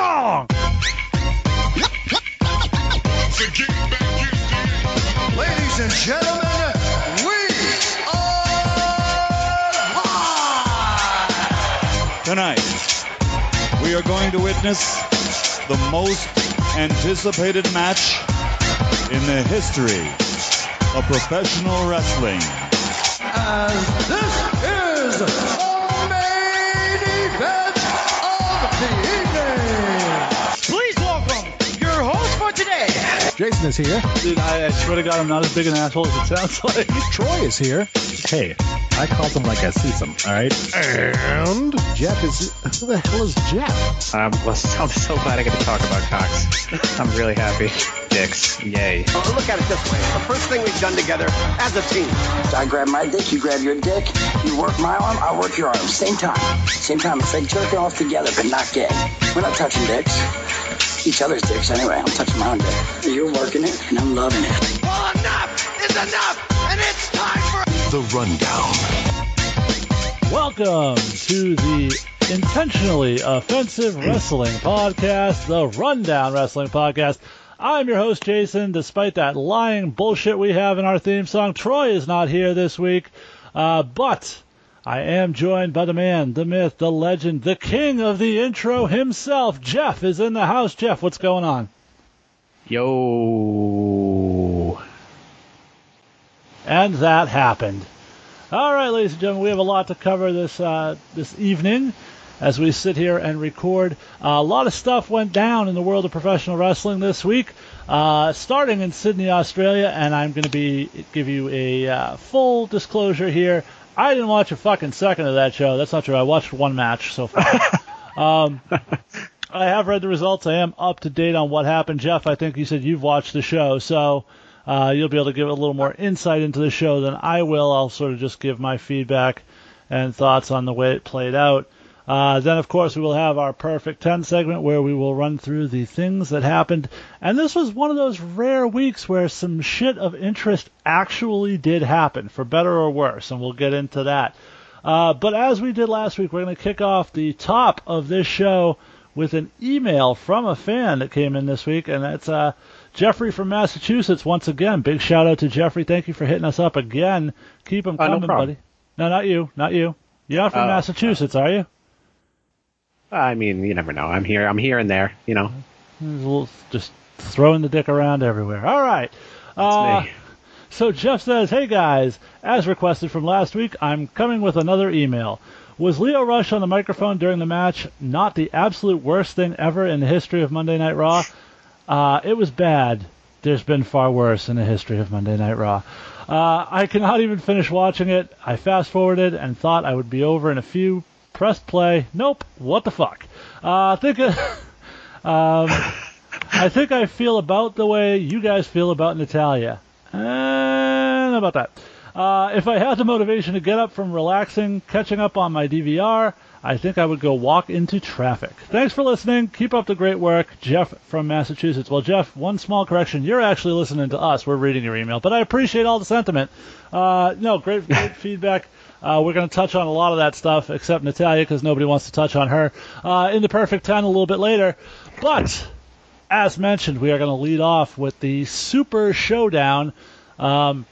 dong. Ladies and gentlemen! Tonight, we are going to witness the most anticipated match in the history of professional wrestling. As this is Jason is here. Dude, I, I swear to God, I'm not as big an asshole as it sounds like. Troy is here. Hey, I called him like I see him, all right? And Jeff is. Who the hell is Jeff? Um, well, I'm so glad I get to talk about cocks. I'm really happy. Dicks, yay. Well, look at it this way. The first thing we've done together as a team. I grab my dick, you grab your dick. You work my arm, I work your arm. Same time. Same time. It's like jerking off together, but not gay. We're not touching dicks. Each other's dicks anyway. I'm touching my own dick. You're working it, and I'm loving it. Well, enough is enough, and it's time for The Rundown. Welcome to the intentionally offensive wrestling podcast, the Rundown Wrestling Podcast. I'm your host, Jason. Despite that lying bullshit we have in our theme song, Troy is not here this week, uh, but I am joined by the man, the myth, the legend, the king of the intro himself. Jeff is in the house. Jeff, what's going on? Yo. And that happened. All right, ladies and gentlemen, we have a lot to cover this uh, this evening as we sit here and record. Uh, a lot of stuff went down in the world of professional wrestling this week, uh, starting in Sydney, Australia, and I'm going to be give you a uh, full disclosure here. I didn't watch a fucking second of that show. That's not true. I watched one match so far. um, I have read the results. I am up to date on what happened. Jeff, I think you said you've watched the show, so uh, you'll be able to give a little more insight into the show than I will. I'll sort of just give my feedback and thoughts on the way it played out. Uh, then, of course, we will have our Perfect 10 segment where we will run through the things that happened. And this was one of those rare weeks where some shit of interest actually did happen, for better or worse, and we'll get into that. Uh, but as we did last week, we're going to kick off the top of this show with an email from a fan that came in this week, and that's uh, Jeffrey from Massachusetts. Once again, big shout out to Jeffrey. Thank you for hitting us up again. Keep them no coming, buddy. No, not you, not you. You're not from Oh, Massachusetts, are you? I mean, you never know. I'm here. I'm here and there. You know, little- Just throwing the dick around everywhere. All right. that's Uh, me. So Jeff says, "Hey guys, as requested from last week, I'm coming with another email. Was Lio Rush on the microphone during the match not the absolute worst thing ever in the history of Monday Night Raw? Uh, it was bad. There's been far worse in the history of Monday Night Raw. Uh, I cannot even finish watching it. I fast forwarded and thought I would be over in a few. Pressed play. Nope. What the fuck? Uh, I think. um, I think I feel about the way you guys feel about Natalya. And about that. Uh, if I had the motivation to get up from relaxing, catching up on my DVR, I think I would go walk into traffic. Thanks for listening. Keep up the great work. Jeff from Massachusetts. Well, Jeff, one small correction. You're actually listening to us. We're reading your email, but I appreciate all the sentiment. Uh, no, great, great feedback. Uh, we're going to touch on a lot of that stuff, except Natalya, because nobody wants to touch on her uh, in the perfect 10 a little bit later. But as mentioned, we are going to lead off with the Super Showdown. Um,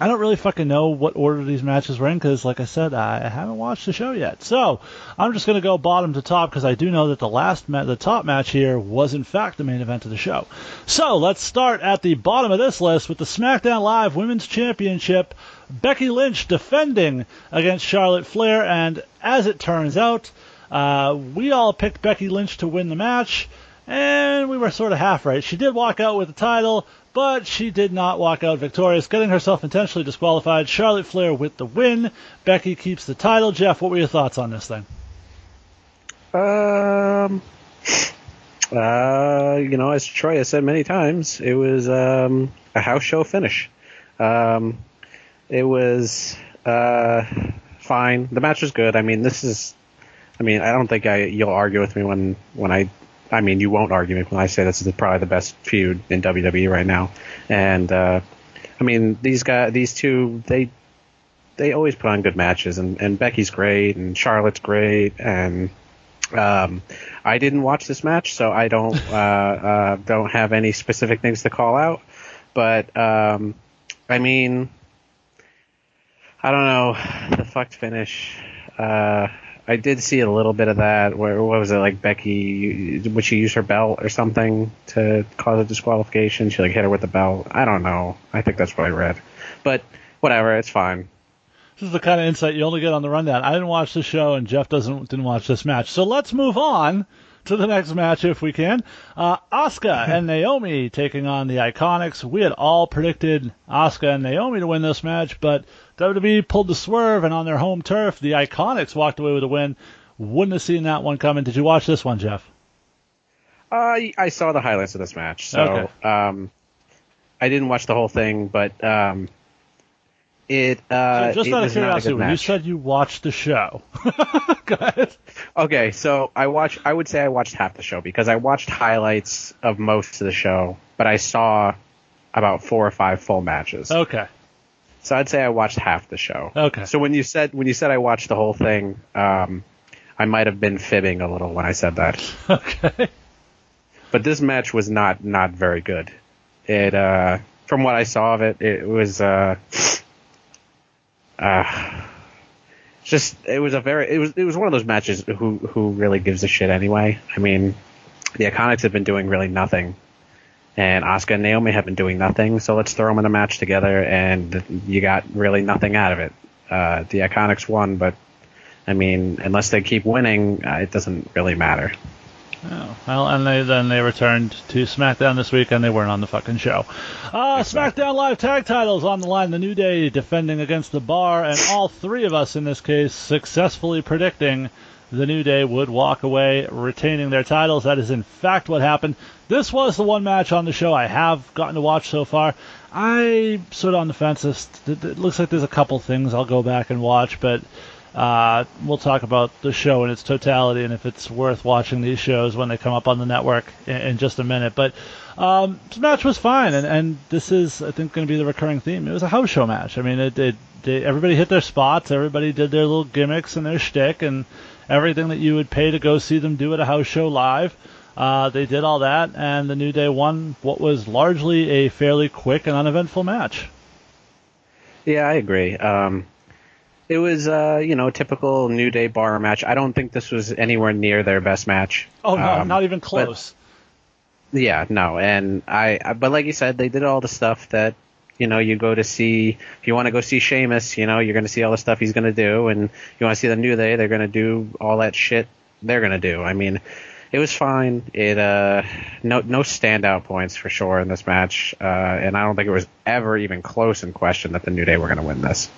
I don't really fucking know what order these matches were in because, like I said, I haven't watched the show yet. So I'm just going to go bottom to top because I do know that the last ma- the top match here was in fact the main event of the show. So let's start at the bottom of this list with the SmackDown Live Women's Championship. Becky Lynch defending against Charlotte Flair, and as it turns out, uh, we all picked Becky Lynch to win the match, and we were sort of half right. She did walk out with the title, but she did not walk out victorious, getting herself intentionally disqualified. Charlotte Flair with the win. Becky keeps the title. Jeff, what were your thoughts on this thing? Um, uh, you know, as Troy has said many times, it was um, a house show finish. Um, it was uh, fine. The match was good. I mean, this is. I mean, I don't think I you'll argue with me when when I. I mean, you won't argue me when I say this is probably the best feud in WWE right now. And uh, I mean, these guys, these two, they they always put on good matches, and, and Becky's great, and Charlotte's great, and Um, I didn't watch this match, so I don't uh, uh, don't have any specific things to call out. But um, I mean, I don't know the fucked finish. Uh, I did see a little bit of that. Where what was it like? Becky would she use her belt or something to cause a disqualification? She like hit her with the belt. I don't know. I think that's what I read, but whatever. It's fine. This is the kind of insight you only get on the rundown. I didn't watch the show, and Jeff doesn't didn't watch this match. So let's move on to the next match if we can. Uh, Asuka and Naomi taking on the Iconics. We had all predicted Asuka and Naomi to win this match, but WWE pulled the swerve, and on their home turf, the Iconics walked away with a win. Wouldn't have seen that one coming. Did you watch this one, Jeff? Uh, I saw the highlights of this match, so Okay. um, I didn't watch the whole thing, but um, it uh, Just it out of was not a curiosity, when you said you watched the show, go ahead. Okay, so I watched. I would say I watched half the show because I watched highlights of most of the show, but I saw about four or five full matches. Okay. So I'd say I watched half the show. Okay. So when you said when you said I watched the whole thing, um, I might have been fibbing a little when I said that. Okay. But this match was not not very good. It uh, from what I saw of it, it was uh, uh, just it was a very it was it was one of those matches who who really gives a shit anyway. I mean, the Iconics have been doing really nothing, and Asuka and Naomi have been doing nothing. So let's throw them in a match together, and you got really nothing out of it. Uh, the Iconics won, but I mean, unless they keep winning, uh, it doesn't really matter. Oh, well, and they then they returned to SmackDown this week, and they weren't on the fucking show. Uh, SmackDown Live tag titles on the line. The New Day defending against the Bar, and all three of us in this case successfully predicting the New Day would walk away retaining their titles. That is in fact what happened. This was the one match on the show I have gotten to watch so far. I sort of on the fence. It looks like there's a couple things I'll go back and watch, but uh, we'll talk about the show in its totality and if it's worth watching these shows when they come up on the network in, in just a minute. But um, this match was fine, and, and this is, I think, going to be the recurring theme. It was a house show match. I mean, it, it, everybody hit their spots, everybody did their little gimmicks and their shtick, and everything that you would pay to go see them do at a house show live. Uh, they did all that, and the New Day won what was largely a fairly quick and uneventful match. Yeah, I agree. Um, it was, uh, you know, a typical New Day bar match. I don't think this was anywhere near their best match. Oh, no, Um, not even close. yeah, no, and I, I- but like you said, they did all the stuff that you know you go to see. If you want to go see Sheamus, you know, you're going to see all the stuff he's going to do, and you want to see the New Day, they're going to do all that shit they're going to do. I mean, it was fine. It uh, no no standout points for sure in this match, uh, and I don't think it was ever even close in question that the New Day were going to win this.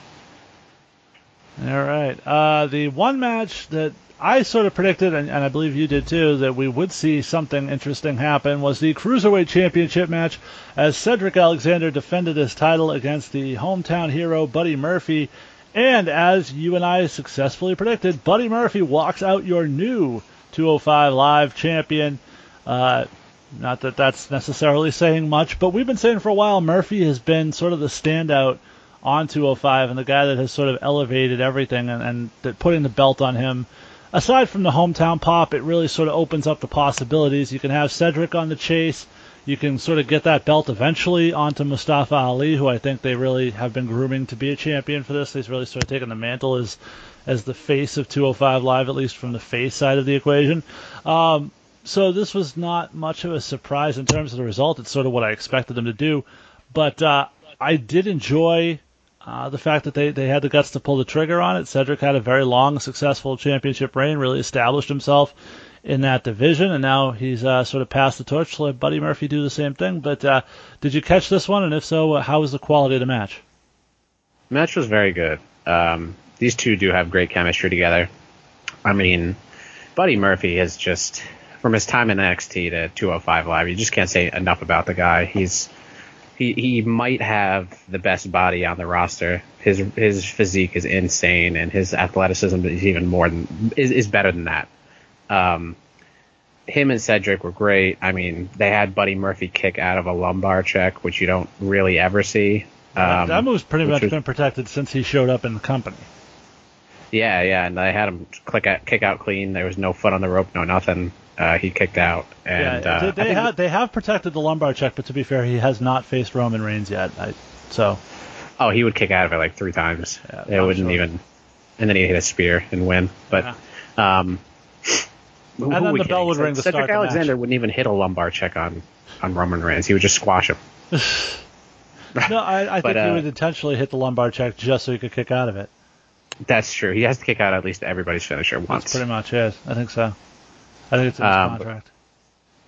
All right. Uh, the one match that I sort of predicted, and, and I believe you did too, that we would see something interesting happen was the Cruiserweight Championship match as Cedric Alexander defended his title against the hometown hero Buddy Murphy. And as you and I successfully predicted, Buddy Murphy walks out your new 205 Live champion. Uh, not that that's necessarily saying much, but we've been saying for a while Murphy has been sort of the standout on 205 and the guy that has sort of elevated everything and, and that putting the belt on him. Aside from the hometown pop, it really sort of opens up the possibilities. You can have Cedric on the chase. You can sort of get that belt eventually onto Mustafa Ali, who I think they really have been grooming to be a champion for this. He's really sort of taken the mantle as as the face of 205 Live, at least from the face side of the equation. Um, so this was not much of a surprise in terms of the result. It's sort of what I expected them to do, but uh, I did enjoy uh, the fact that they, they had the guts to pull the trigger on it. Cedric had a very long, successful championship reign, really established himself in that division, and now he's uh, sort of passed the torch to let Buddy Murphy do the same thing. But uh, did you catch this one? And if so, uh, how was the quality of the match? match was very good. Um, these two do have great chemistry together. I mean, Buddy Murphy is just from his time in NXT to 205 Live. You just can't say enough about the guy. He's he he might have the best body on the roster. His his physique is insane, and his athleticism is even more than is, is better than that. Um, him and Cedric were great. I mean, they had Buddy Murphy kick out of a lumbar check, which you don't really ever see. Um, that move's pretty much was- been protected since he showed up in the company. Yeah, yeah, and they had him click out, kick out clean. There was no foot on the rope, no nothing. Uh, he kicked out, and yeah, uh, they, they have they have protected the lumbar check, but to be fair, he has not faced Roman Reigns yet. I, so oh, he would kick out of it like three times. Yeah, it wouldn't sure. even, and then he'd hit a spear and win. But um, who- And who then the bell would ring Cedric Alexander wouldn't even hit a lumbar check on on Roman Reigns. He would just squash him. no, I, I But, think he uh, would intentionally hit the lumbar check just so he could kick out of it. That's true. He has to kick out at least everybody's finisher That's once. pretty much it. I think so. I think it's in his Um, contract.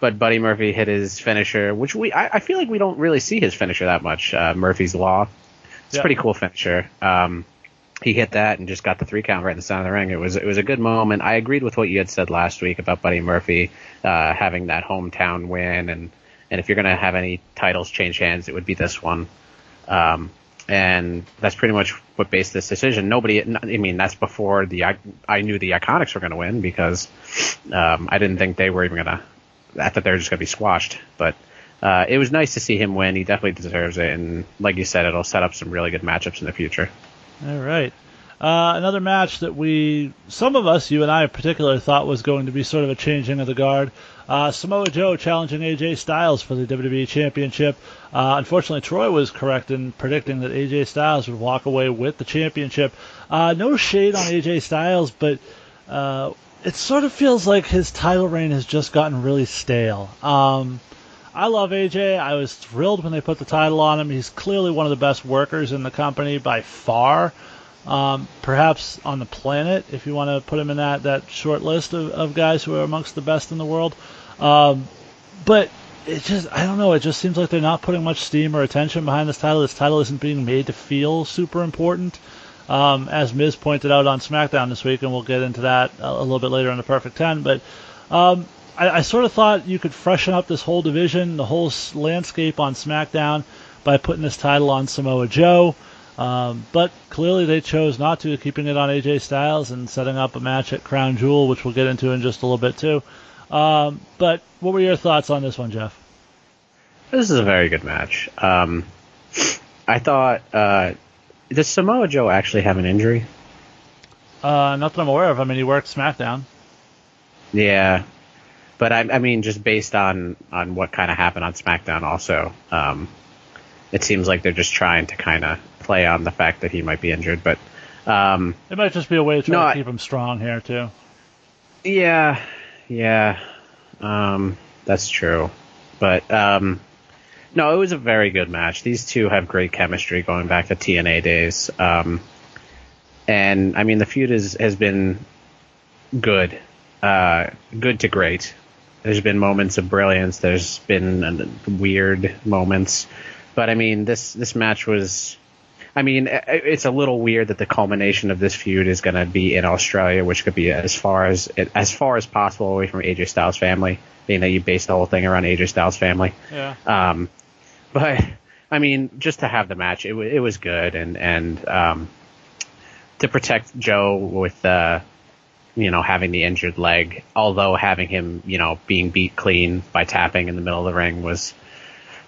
but Buddy Murphy hit his finisher, which we I, I feel like we don't really see his finisher that much. Uh, Murphy's Law. It's Yeah. a pretty cool finisher. Um, he hit that and just got the three count right in the center of the ring. It was it was a good moment. I agreed with what you had said last week about Buddy Murphy uh, having that hometown win, and and if you're gonna have any titles change hands, it would be this one. Um, and that's pretty much what based this decision. Nobody, I mean, that's before the I, knew the Iconics were going to win because um, I didn't think they were even going to. I thought they were just going to be squashed. But uh, it was nice to see him win. He definitely deserves it, and like you said, it'll set up some really good matchups in the future. All right. Uh, another match that we, some of us, you and I in particular, thought was going to be sort of a changing of the guard. Uh, Samoa Joe challenging AJ Styles for the WWE Championship. Uh, unfortunately, Troy was correct in predicting that AJ Styles would walk away with the championship. Uh, no shade on AJ Styles, but uh, it sort of feels like his title reign has just gotten really stale. Um, I love AJ. I was thrilled when they put the title on him. He's clearly one of the best workers in the company by far. Um, perhaps on the planet, if you want to put him in that, that short list of, of guys who are amongst the best in the world. Um, but it just, I don't know, it just seems like they're not putting much steam or attention behind this title. This title isn't being made to feel super important. Um, as Miz pointed out on SmackDown this week, and we'll get into that a, a little bit later on the Perfect 10. But um, I, I sort of thought you could freshen up this whole division, the whole s- landscape on SmackDown by putting this title on Samoa Joe. Um, but clearly they chose not to, keeping it on AJ Styles and setting up a match at Crown Jewel, which we'll get into in just a little bit too. Um, but what were your thoughts on this one, Jeff? This is a very good match. Um, I thought, uh, does Samoa Joe actually have an injury? Uh, not that I'm aware of. I mean, he worked SmackDown. Yeah, but I, I mean, just based on on what kind of happened on SmackDown, also, um, it seems like they're just trying to kind of play on the fact that he might be injured. But um, It might just be a way to try No, to I- keep him strong here too. yeah, yeah, um, that's true. But um, no, it was a very good match. These two have great chemistry going back to TNA days. Um, and I mean, the feud is, has been good, uh, good to great. There's been moments of brilliance. There's been uh, weird moments, but I mean, this this match was. I mean, it's a little weird that the culmination of this feud is going to be in Australia, which could be as far as as far as possible away from AJ Styles' family, being that you base the whole thing around AJ Styles' family. Yeah. Um, but I mean, just to have the match, it, it was good, and and um, to protect Joe with uh, you know having the injured leg, although having him you know being beat clean by tapping in the middle of the ring was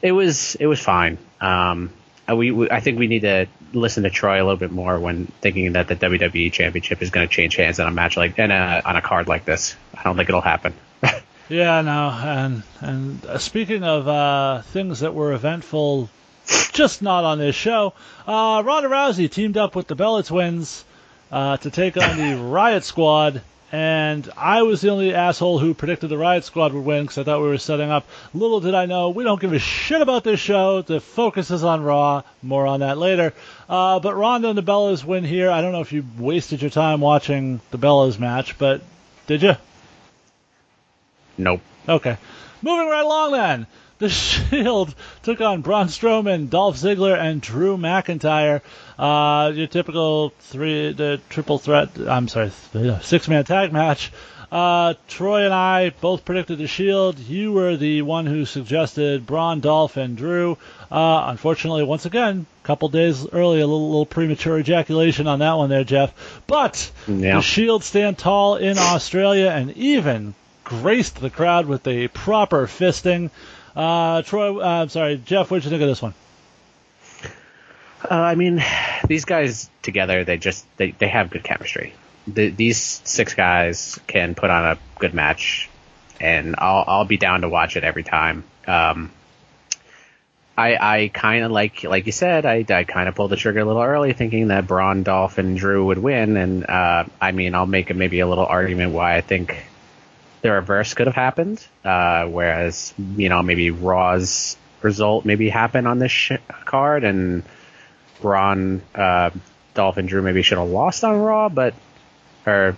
it was it was fine. Um, we, we I think we need to listen to Troy a little bit more when thinking that the WWE Championship is going to change hands in a match like in a on a card like this. I don't think it'll happen. Yeah, no, and and uh, speaking of uh, things that were eventful, just not on this show, uh, Ronda Rousey teamed up with the Bella Twins uh, to take on the Riot Squad, and I was the only asshole who predicted the Riot Squad would win because I thought we were setting up. Little did I know, we don't give a shit about this show. The focus is on Raw. More on that later. Uh, but Ronda and the Bellas win here. I don't know if you wasted your time watching the Bellas match, but did you? Nope. Okay. Moving right along then. The Shield took on Braun Strowman, Dolph Ziggler, and Drew McIntyre. Uh, your typical three, the triple threat. I'm sorry, six man tag match. Uh, Troy and I both predicted the Shield. You were the one who suggested Braun, Dolph, and Drew. Uh, unfortunately, once again, a couple days early, a little, little premature ejaculation on that one there, Jeff. But Yeah. the Shield stand tall in Australia and even graced the crowd with a proper fisting. Uh, Troy, uh, I'm sorry, Jeff, what'd you think of this one? Uh, I mean, these guys together, they just they, they have good chemistry. the, these six guys can put on a good match, and I'll I'll be down to watch it every time. Um, I I kind of like like you said, I I kind of pulled the trigger a little early, thinking that Braun, Dolph, and Drew would win, and uh, I mean I'll make maybe a little argument why I think the reverse could have happened, uh, whereas you know maybe Raw's result maybe happened on this sh- card, and Braun, uh, Dolph, and Drew maybe should have lost on Raw, but or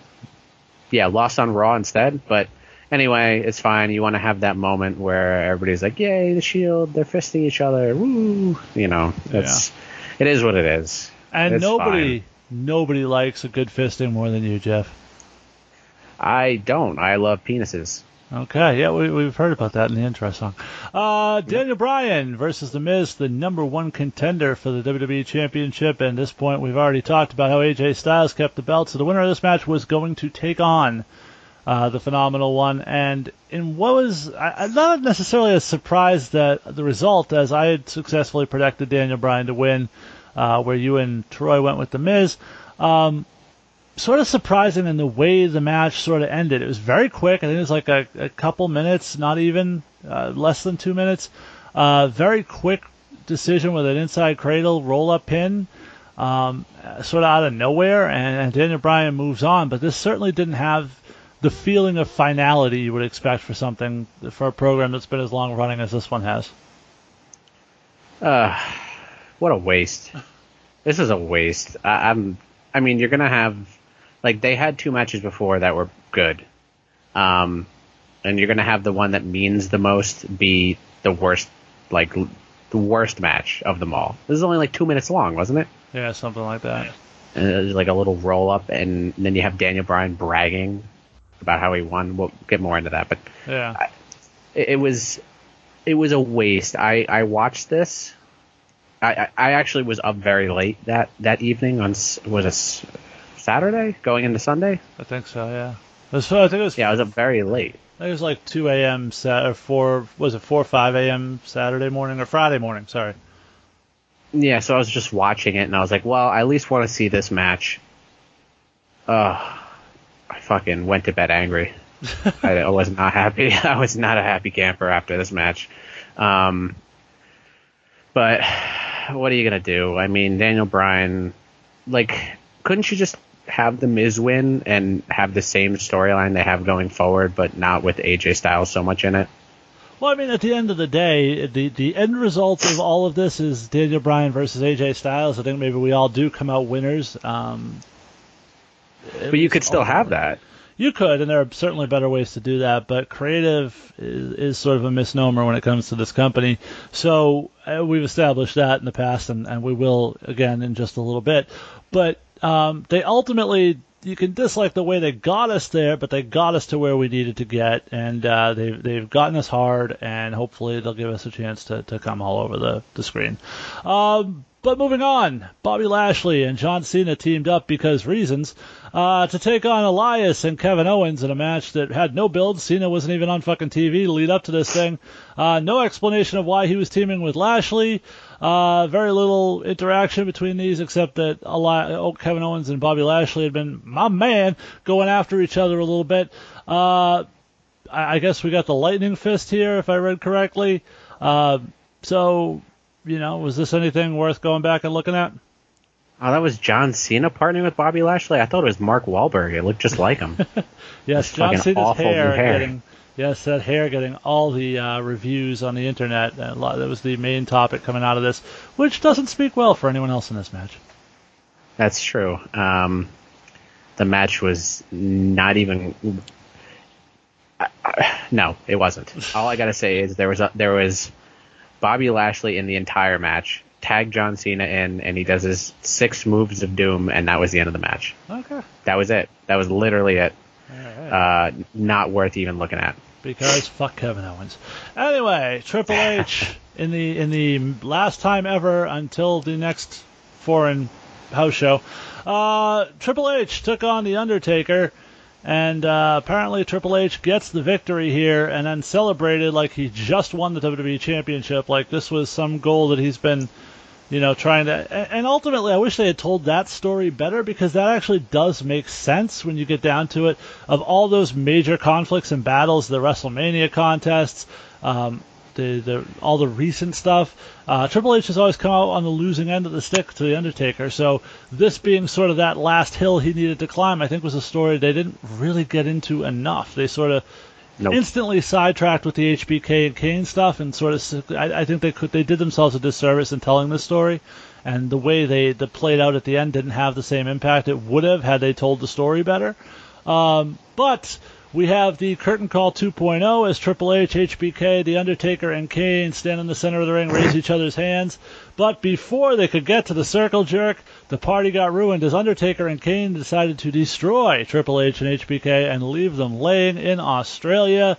yeah, lost on Raw instead. But anyway, it's fine. You want to have that moment where everybody's like, "Yay, the Shield! They're fisting each other!" Woo! You know, it's it is what it is. And It's nobody, fine. nobody likes a good fisting more than you, Jeff. I don't. I love penises. Okay, yeah, we, we've heard about that in the intro song. Uh, Daniel Bryan versus The Miz, the number one contender for the WWE Championship. And at this point, we've already talked about how AJ Styles kept the belt. So the winner of this match was going to take on uh, the phenomenal one. And in what was I, I'm not necessarily as surprised that the result, as I had successfully predicted Daniel Bryan to win, uh, where you and Troy went with The Miz. Um, sort of surprising in the way the match sort of ended. It was very quick. I think it was like a, a couple minutes, not even uh, less than two minutes. Uh, very quick decision with an inside cradle roll up pin, um, sort of out of nowhere, and, and Daniel Bryan moves on. But this certainly didn't have the feeling of finality you would expect for something for a program that's been as long running as this one has. Uh, what a waste. This is a waste. I, I'm. I mean, you're gonna have like they had two matches before that were good, um, and you're gonna have the one that means the most be the worst, like l- the worst match of them all. This is only like two minutes long, wasn't it? Yeah, something like that. And it was like a little roll up, and then you have Daniel Bryan bragging about how he won. We'll get more into that, but Yeah. it, it was it was a waste. I I watched this. I, I I actually was up very late that that evening on was Saturday going into Sunday. I think so. Yeah. It was- I think it was Yeah, I was up very late. I think it was like 2 a.m. Sat or 4 was it 4 5 a.m. Saturday morning or Friday morning? Sorry. Yeah, so I was just watching it and I was like, well, I at least want to see this match. Uh, I fucking went to bed angry. I, I was not happy. I was not a happy camper after this match. Um, but what are you gonna do? I mean, Daniel Bryan, like, couldn't you just have the Miz win and have the same storyline they have going forward, but not with AJ Styles so much in it? Well, I mean, at the end of the day, the the end result of all of this is Daniel Bryan versus AJ Styles. I think maybe we all do come out winners. Um, But you could still have that. You could, and there are certainly better ways to do that. But creative is, is sort of a misnomer when it comes to this company. So uh, we've established that in the past, and, and we will again in just a little bit. But um, they ultimately, you can dislike the way they got us there, but they got us to where we needed to get, and uh, they've they've gotten us hard, and hopefully they'll give us a chance to, to come all over the the screen. Um, but moving on, Bobby Lashley and John Cena teamed up because reasons uh, to take on Elias and Kevin Owens in a match that had no build. Cena wasn't even on fucking TV to lead up to this thing. Uh, no explanation of why he was teaming with Lashley. Uh, very little interaction between these except that Eli- oh, Kevin Owens and Bobby Lashley had been, my man, going after each other a little bit. Uh, I I guess we got the lightning fist here, if I read correctly. Uh, so, you know, was this anything worth going back and looking at? Oh, that was John Cena partnering with Bobby Lashley. I thought it was Mark Wahlberg. It looked just like him. Yes, John Cena's hair, hair. getting yes, that hair getting all the uh, reviews on the internet. A lot, that was the main topic coming out of this, which doesn't speak well for anyone else in this match. That's true. Um, the match was not even. I- No, it wasn't. All I gotta say is there was a, there was Bobby Lashley in the entire match. Tag John Cena in, and he does his six moves of doom, and that was the end of the match. Okay, That was it. That was literally it. Right. Uh, not worth even looking at. because fuck Kevin Owens. Anyway, Triple H in the in the last time ever until the next foreign house show. Uh, Triple H took on the Undertaker, and uh, apparently Triple H gets the victory here, and then celebrated like he just won the WWE Championship, like this was some goal that he's been you know, trying to, and ultimately, I wish they had told that story better because that actually does make sense when you get down to it. Of all those major conflicts and battles, the WrestleMania contests, um, the, the all the recent stuff, uh, Triple H has always come out on the losing end of the stick to the Undertaker. So this being sort of that last hill he needed to climb, I think was a story they didn't really get into enough. They sort of Nope. instantly sidetracked with the HBK and Kane stuff, and sort of I, I, think they could they did themselves a disservice in telling this story, and the way they the played out at the end didn't have the same impact it would have had they told the story better. Um, but we have the Curtain Call 2.0 as Triple H, HBK, The Undertaker, and Kane stand in the center of the ring, raise each other's hands. But before they could get to the circle jerk, the party got ruined as Undertaker and Kane decided to destroy Triple H and HBK and leave them laying in Australia.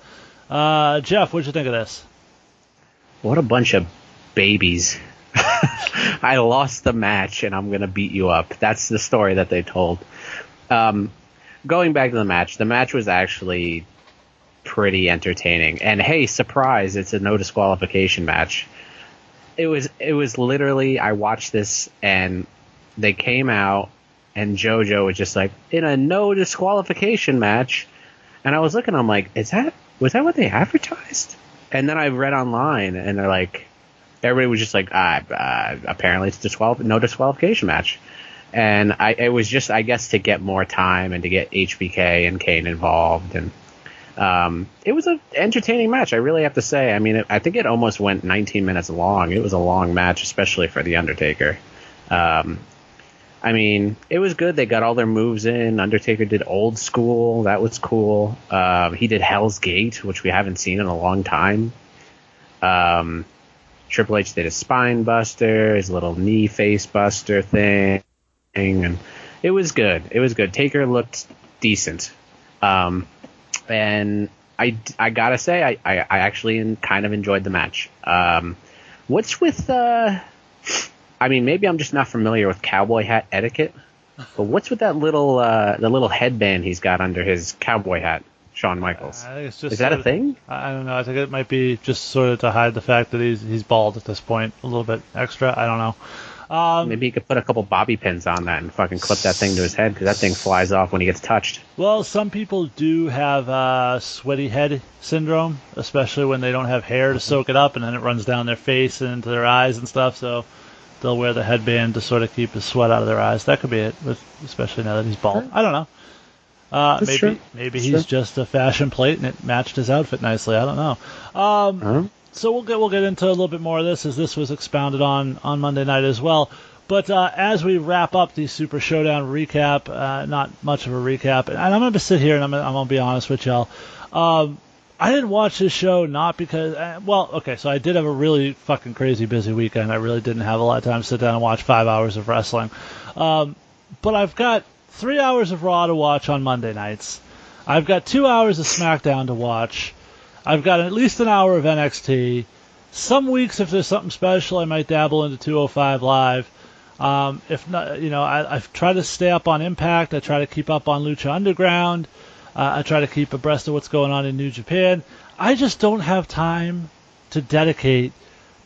Uh, Jeff, what'd you think of this? What a bunch of babies. I lost the match and I'm going to beat you up. That's the story that they told. Um, going back to the match, the match was actually pretty entertaining. And hey, surprise, it's a no disqualification match. It was it was literally I watched this and they came out and JoJo was just like in a no disqualification match, and I was looking, I'm like, is that was that what they advertised? And then I read online and they're like, everybody was just like, ah, uh, apparently it's disqual no disqualification match and I it was just I guess to get more time and to get HBK and Kane involved and um, it was an entertaining match. I really have to say. I mean, it, I think it almost went 19 minutes long. It was a long match, especially for the Undertaker. Um, I mean, it was good. They got all their moves in. Undertaker did old school. That was cool. Um, he did Hell's Gate, which we haven't seen in a long time. Um, Triple H did a spine buster, his little knee face buster thing and it was good. It was good. Taker looked decent, um, and I, I gotta say I, I, I actually kind of enjoyed the match. Um, what's with uh, I mean maybe I'm just not familiar with cowboy hat etiquette, but what's with that little uh, the little headband he's got under his cowboy hat? Shawn Michaels. Uh, Is that a of, thing? I don't know. I think it might be just sort of to hide the fact that he's he's bald at this point, a little bit extra. I don't know. Um, Maybe he could put a couple bobby pins on that and fucking clip that thing to his head because that thing flies off when he gets touched. Well, some people do have uh, sweaty head syndrome, especially when they don't have hair to soak it up and then it runs down their face and into their eyes and stuff. So they'll wear the headband to sort of keep the sweat out of their eyes. That could be it, with, especially now that he's bald. I don't know. Uh, maybe true. maybe That's he's true. just a fashion plate and it matched his outfit nicely. I don't know. Um, so we'll get we'll get into a little bit more of this as this was expounded on on Monday night as well. But uh, as we wrap up the Super Showdown recap, uh, not much of a recap, and I'm going to sit here and I'm, I'm going to be honest with y'all. Um, I didn't watch this show not because, uh, well, okay, so I did have a really fucking crazy busy weekend. I really didn't have a lot of time to sit down and watch five hours of wrestling. Um, but I've got three hours of Raw to watch on Monday nights. I've got two hours of SmackDown to watch. I've got at least an hour of NXT. Some weeks, if there's something special, I might dabble into 205 Live. Um, if not, you know, I, I try to stay up on Impact. I try to keep up on Lucha Underground. Uh, I try to keep abreast of what's going on in New Japan. I just don't have time to dedicate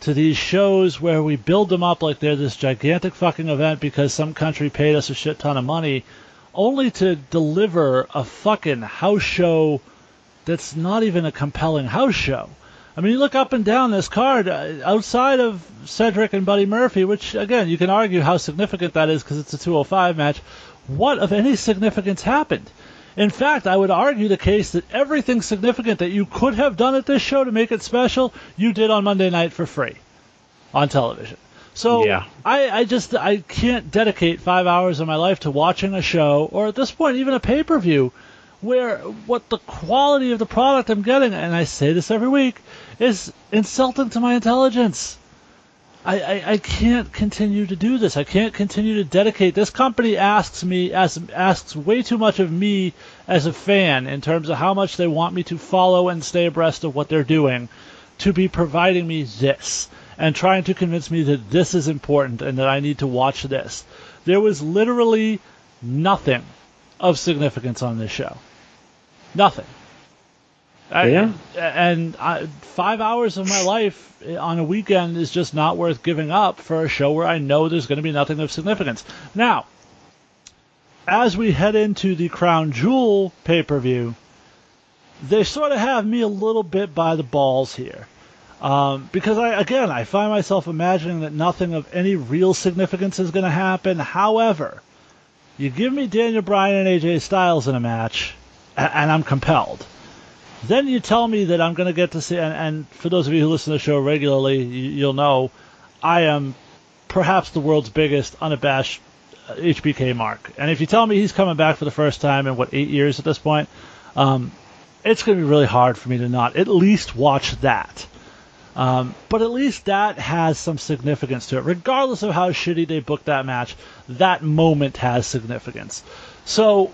to these shows where we build them up like they're this gigantic fucking event because some country paid us a shit ton of money, only to deliver a fucking house show that's not even a compelling house show. I mean, you look up and down this card uh, outside of Cedric and Buddy Murphy, which again you can argue how significant that is because it's a 205 match. What of any significance happened? In fact, I would argue the case that everything significant that you could have done at this show to make it special, you did on Monday night for free on television. So yeah. I, I just I can't dedicate five hours of my life to watching a show or at this point even a pay per view where what the quality of the product I'm getting, and I say this every week, is insulting to my intelligence. I, I, I can't continue to do this. I can't continue to dedicate. This company asks me as asks way too much of me as a fan in terms of how much they want me to follow and stay abreast of what they're doing, to be providing me this and trying to convince me that this is important and that I need to watch this. There was literally nothing of significance on this show. Nothing. I, Yeah. And I, five hours of my life on a weekend is just not worth giving up for a show where I know there's going to be nothing of significance. Now, as we head into the Crown Jewel pay per view, they sort of have me a little bit by the balls here. Um, because I again I find myself imagining that nothing of any real significance is going to happen. However, you give me Daniel Bryan and AJ Styles in a match, a- and I'm compelled. Then you tell me that I'm going to get to see, and, and for those of you who listen to the show regularly, you, you'll know I am perhaps the world's biggest unabashed uh, HBK mark. And if you tell me he's coming back for the first time in what eight years at this point, um, it's going to be really hard for me to not at least watch that. Um, but at least that has some significance to it. Regardless of how shitty they booked that match, that moment has significance. So,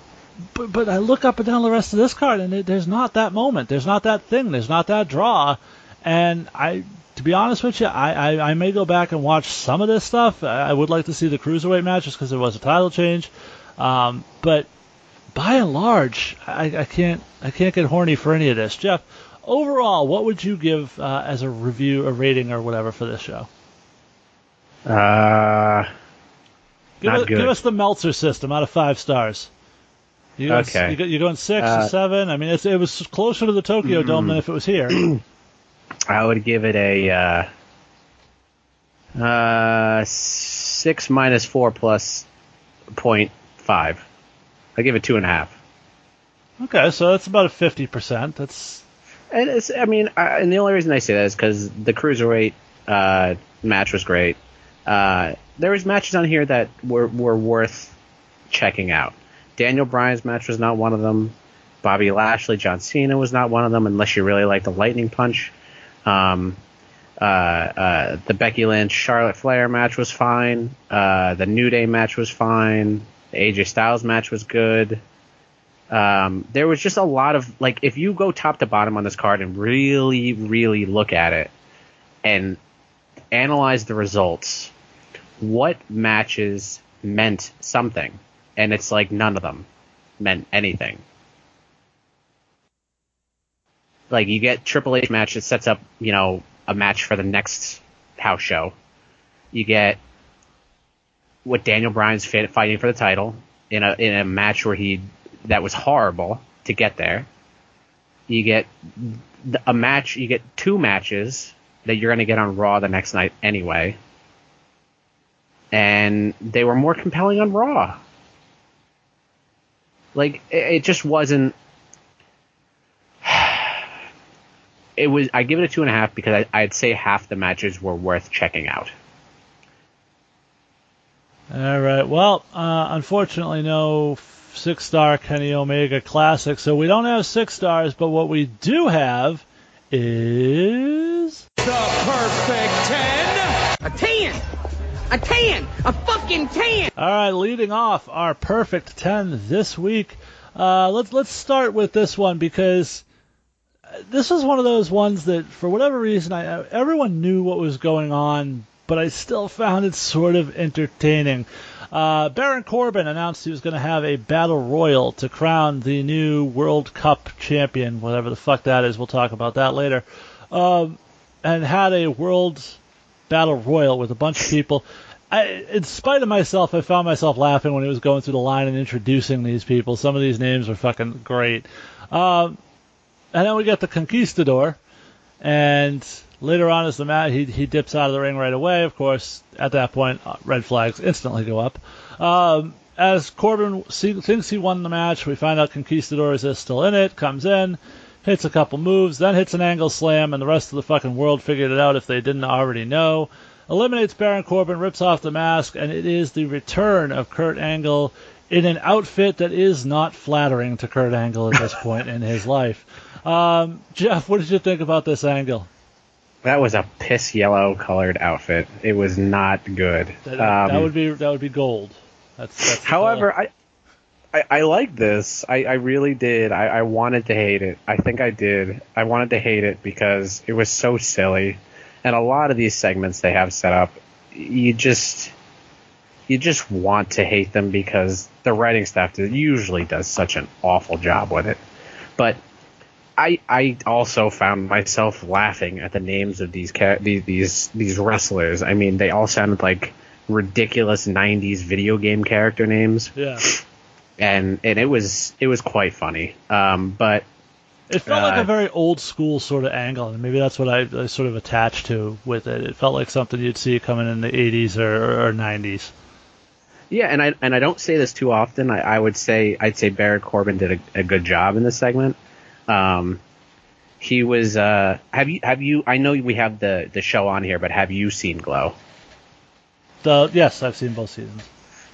but, but I look up and down the rest of this card, and it, there's not that moment. There's not that thing. There's not that draw. And I, to be honest with you, I, I, I may go back and watch some of this stuff. I, I would like to see the cruiserweight match just because there was a title change. Um, but by and large, I, I can't I can't get horny for any of this. Jeff, overall, what would you give uh, as a review, a rating, or whatever for this show? Uh, Give, Not us, give us the Meltzer system out of five stars. You Okay. You go, you're going six Uh, or seven? I mean, it's, it was closer to the Tokyo Dome than if it was here. I would give it a uh, uh, six minus four plus point five. I give it two and a half. okay, so that's about a 50%. That's And it's, I mean, I, and the only reason I say that is because the cruiserweight uh, match was great. Uh, there was matches on here that were were worth checking out. Daniel Bryan's match was not one of them. Bobby Lashley, John Cena was not one of them, unless you really like the lightning punch. Um, uh, uh, the Becky Lynch Charlotte Flair match was fine. Uh, the New Day match was fine. The AJ Styles match was good. Um, there was just a lot of like if you go top to bottom on this card and really, really look at it and analyze the results, what matches meant something? And it's like none of them meant anything. Like you get Triple H match that sets up, you know, a match for the next house show. You get what Daniel Bryan's fighting for the title in a in a match where he that was horrible to get there. You get a match. You get two matches that you're going to get on Raw the next night anyway, and they were more compelling on Raw. Like it, it just wasn't. It was. I give it a two and a half because I, I'd say half the matches were worth checking out. all right. Well, uh, unfortunately, no six star Kenny Omega Classic, so we don't have six stars, but what we do have is. The perfect 10. A 10! A 10! A fucking 10! All right, leading off our perfect ten this week. Uh, let's let's start with this one because this was one of those ones that, for whatever reason, I everyone knew what was going on, but I still found it sort of entertaining. Uh, Baron Corbin announced he was going to have a battle royal to crown the new World Cup champion, whatever the fuck that is. We'll talk about that later. Um, and had a world battle royal with a bunch of people. I, in spite of myself, I found myself laughing when he was going through the line and introducing these people. Some of these names were fucking great. Um, and then we get the Conquistador, and later on as the match, he, he dips out of the ring right away. Of course, at that point, uh, red flags instantly go up. Um, as Corbin thinks he won the match, we find out Conquistador is still in it, comes in, hits a couple moves, then hits an angle slam, and the rest of the fucking world figured it out if they didn't already know. Eliminates Baron Corbin, rips off the mask, and it is the return of Kurt Angle in an outfit that is not flattering to Kurt Angle at this point in his life. Um, Jeff, what did you think about this angle? That was a piss yellow colored outfit. It was not good. That, that Um, would be that would be gold. That's, that's However, color. I, I I like this. I, I really did. I, I wanted to hate it. I think I did. I wanted to hate it because it was so silly, and a lot of these segments they have set up, you just you just want to hate them because the writing staff usually does such an awful job with it. But I I also found myself laughing at the names of these these these these wrestlers. I mean, they all sounded like ridiculous '90s video game character names, Yeah. And and it was it was quite funny. Um, but It felt like Uh, a very old school sort of angle, and maybe that's what I, I sort of attached to with it. It felt like something you'd see coming in the 80s or, or 90s. yeah, and I and I don't say this too often. I, I would say I'd say Baron Corbin did a, a good job in this segment. Um, he was. Uh, have you have you? I know we have the the show on here, but have you seen Glow? The, yes, I've seen both seasons.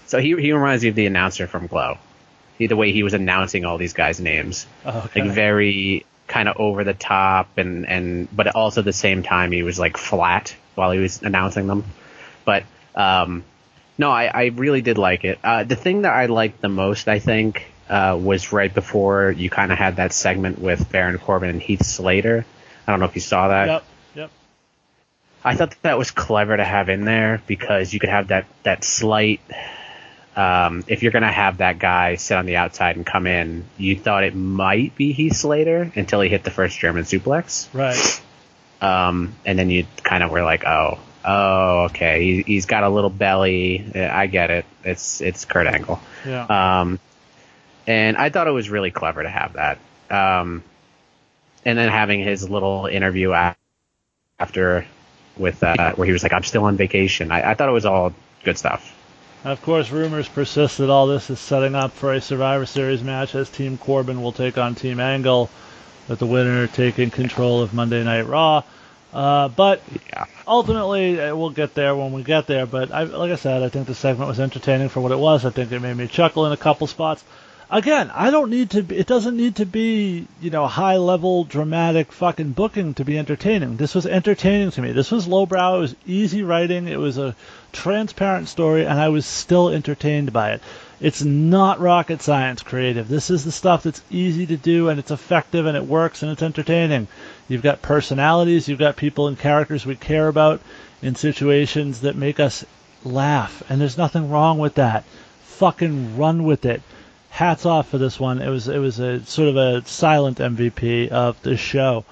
So he he reminds me of the announcer from Glow. He, the way he was announcing all these guys' names, Oh, okay. like very kind of over the top, and and but also at the same time he was like flat while he was announcing them. But um, no, I, I really did like it. Uh, the thing that I liked the most, I think, uh, was right before you kind of had that segment with Baron Corbin and Heath Slater. I don't know if you saw that. Yep, yep. I thought that, that was clever to have in there because you could have that that slight. Um, if you're gonna have that guy sit on the outside and come in, you thought it might be Heath Slater until he hit the first German suplex, Right. um, and then you kind of were like, oh, oh, okay, he, he's got a little belly. I get it. It's it's Kurt Angle. Yeah. Um, and I thought it was really clever to have that. Um, and then having his little interview after with uh, where he was like, "I'm still on vacation." I, I thought it was all good stuff. Of course, rumors persist that all this is setting up for a Survivor Series match as Team Corbin will take on Team Angle, with the winner taking control of Monday Night Raw. Uh, but Yeah. ultimately, uh, we'll get there when we get there. But I, like I said, I think the segment was entertaining for what it was. I think it made me chuckle in a couple spots. Again, I don't need to. Be, it doesn't need to be, you know, high level dramatic fucking booking to be entertaining. This was entertaining to me. This was lowbrow. It was easy writing. It was a transparent story, and I was still entertained by it. It's not rocket science creative. This is the stuff that's easy to do, and it's effective, and it works, and it's entertaining. You've got personalities. You've got people and characters we care about in situations that make us laugh, and there's nothing wrong with that. Fucking run with it hats off for this one. It was it was a sort of a silent MVP of the show.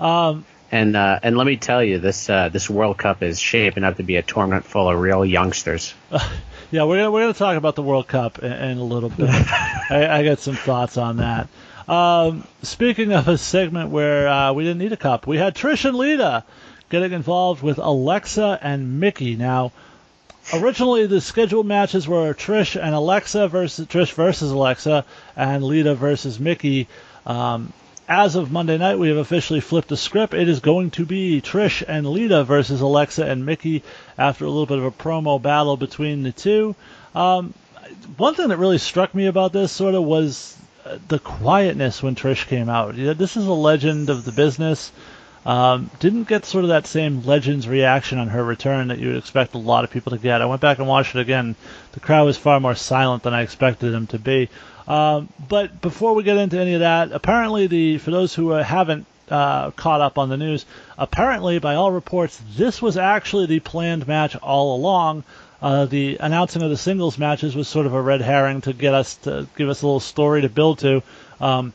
Um, And uh, and let me tell you, this uh, this World Cup is shaping up to be a tournament full of real youngsters. yeah, we're gonna we're gonna talk about the World Cup in, in a little bit. I, I got some thoughts on that. Um, speaking of a segment where uh, we didn't need a cup, we had Trish and Lita getting involved with Alexa and Mickey. Now, originally the scheduled matches were Trish and Alexa versus Trish versus Alexa and Lita versus Mickey. Um, as of Monday night, we have officially flipped the script. It is going to be Trish and Lita versus Alexa and Mickey after a little bit of a promo battle between the two. Um, one thing that really struck me about this sort of was uh, the quietness when Trish came out. You know, this is a legend of the business. Um, didn't get sort of that same Legends reaction on her return that you would expect a lot of people to get. I went back and watched it again. The crowd was far more silent than I expected them to be. Um, but before we get into any of that, apparently the for those who uh, haven't uh, caught up on the news, apparently by all reports this was actually the planned match all along. Uh, the announcing of the singles matches was sort of a red herring to get us to give us a little story to build to. Um,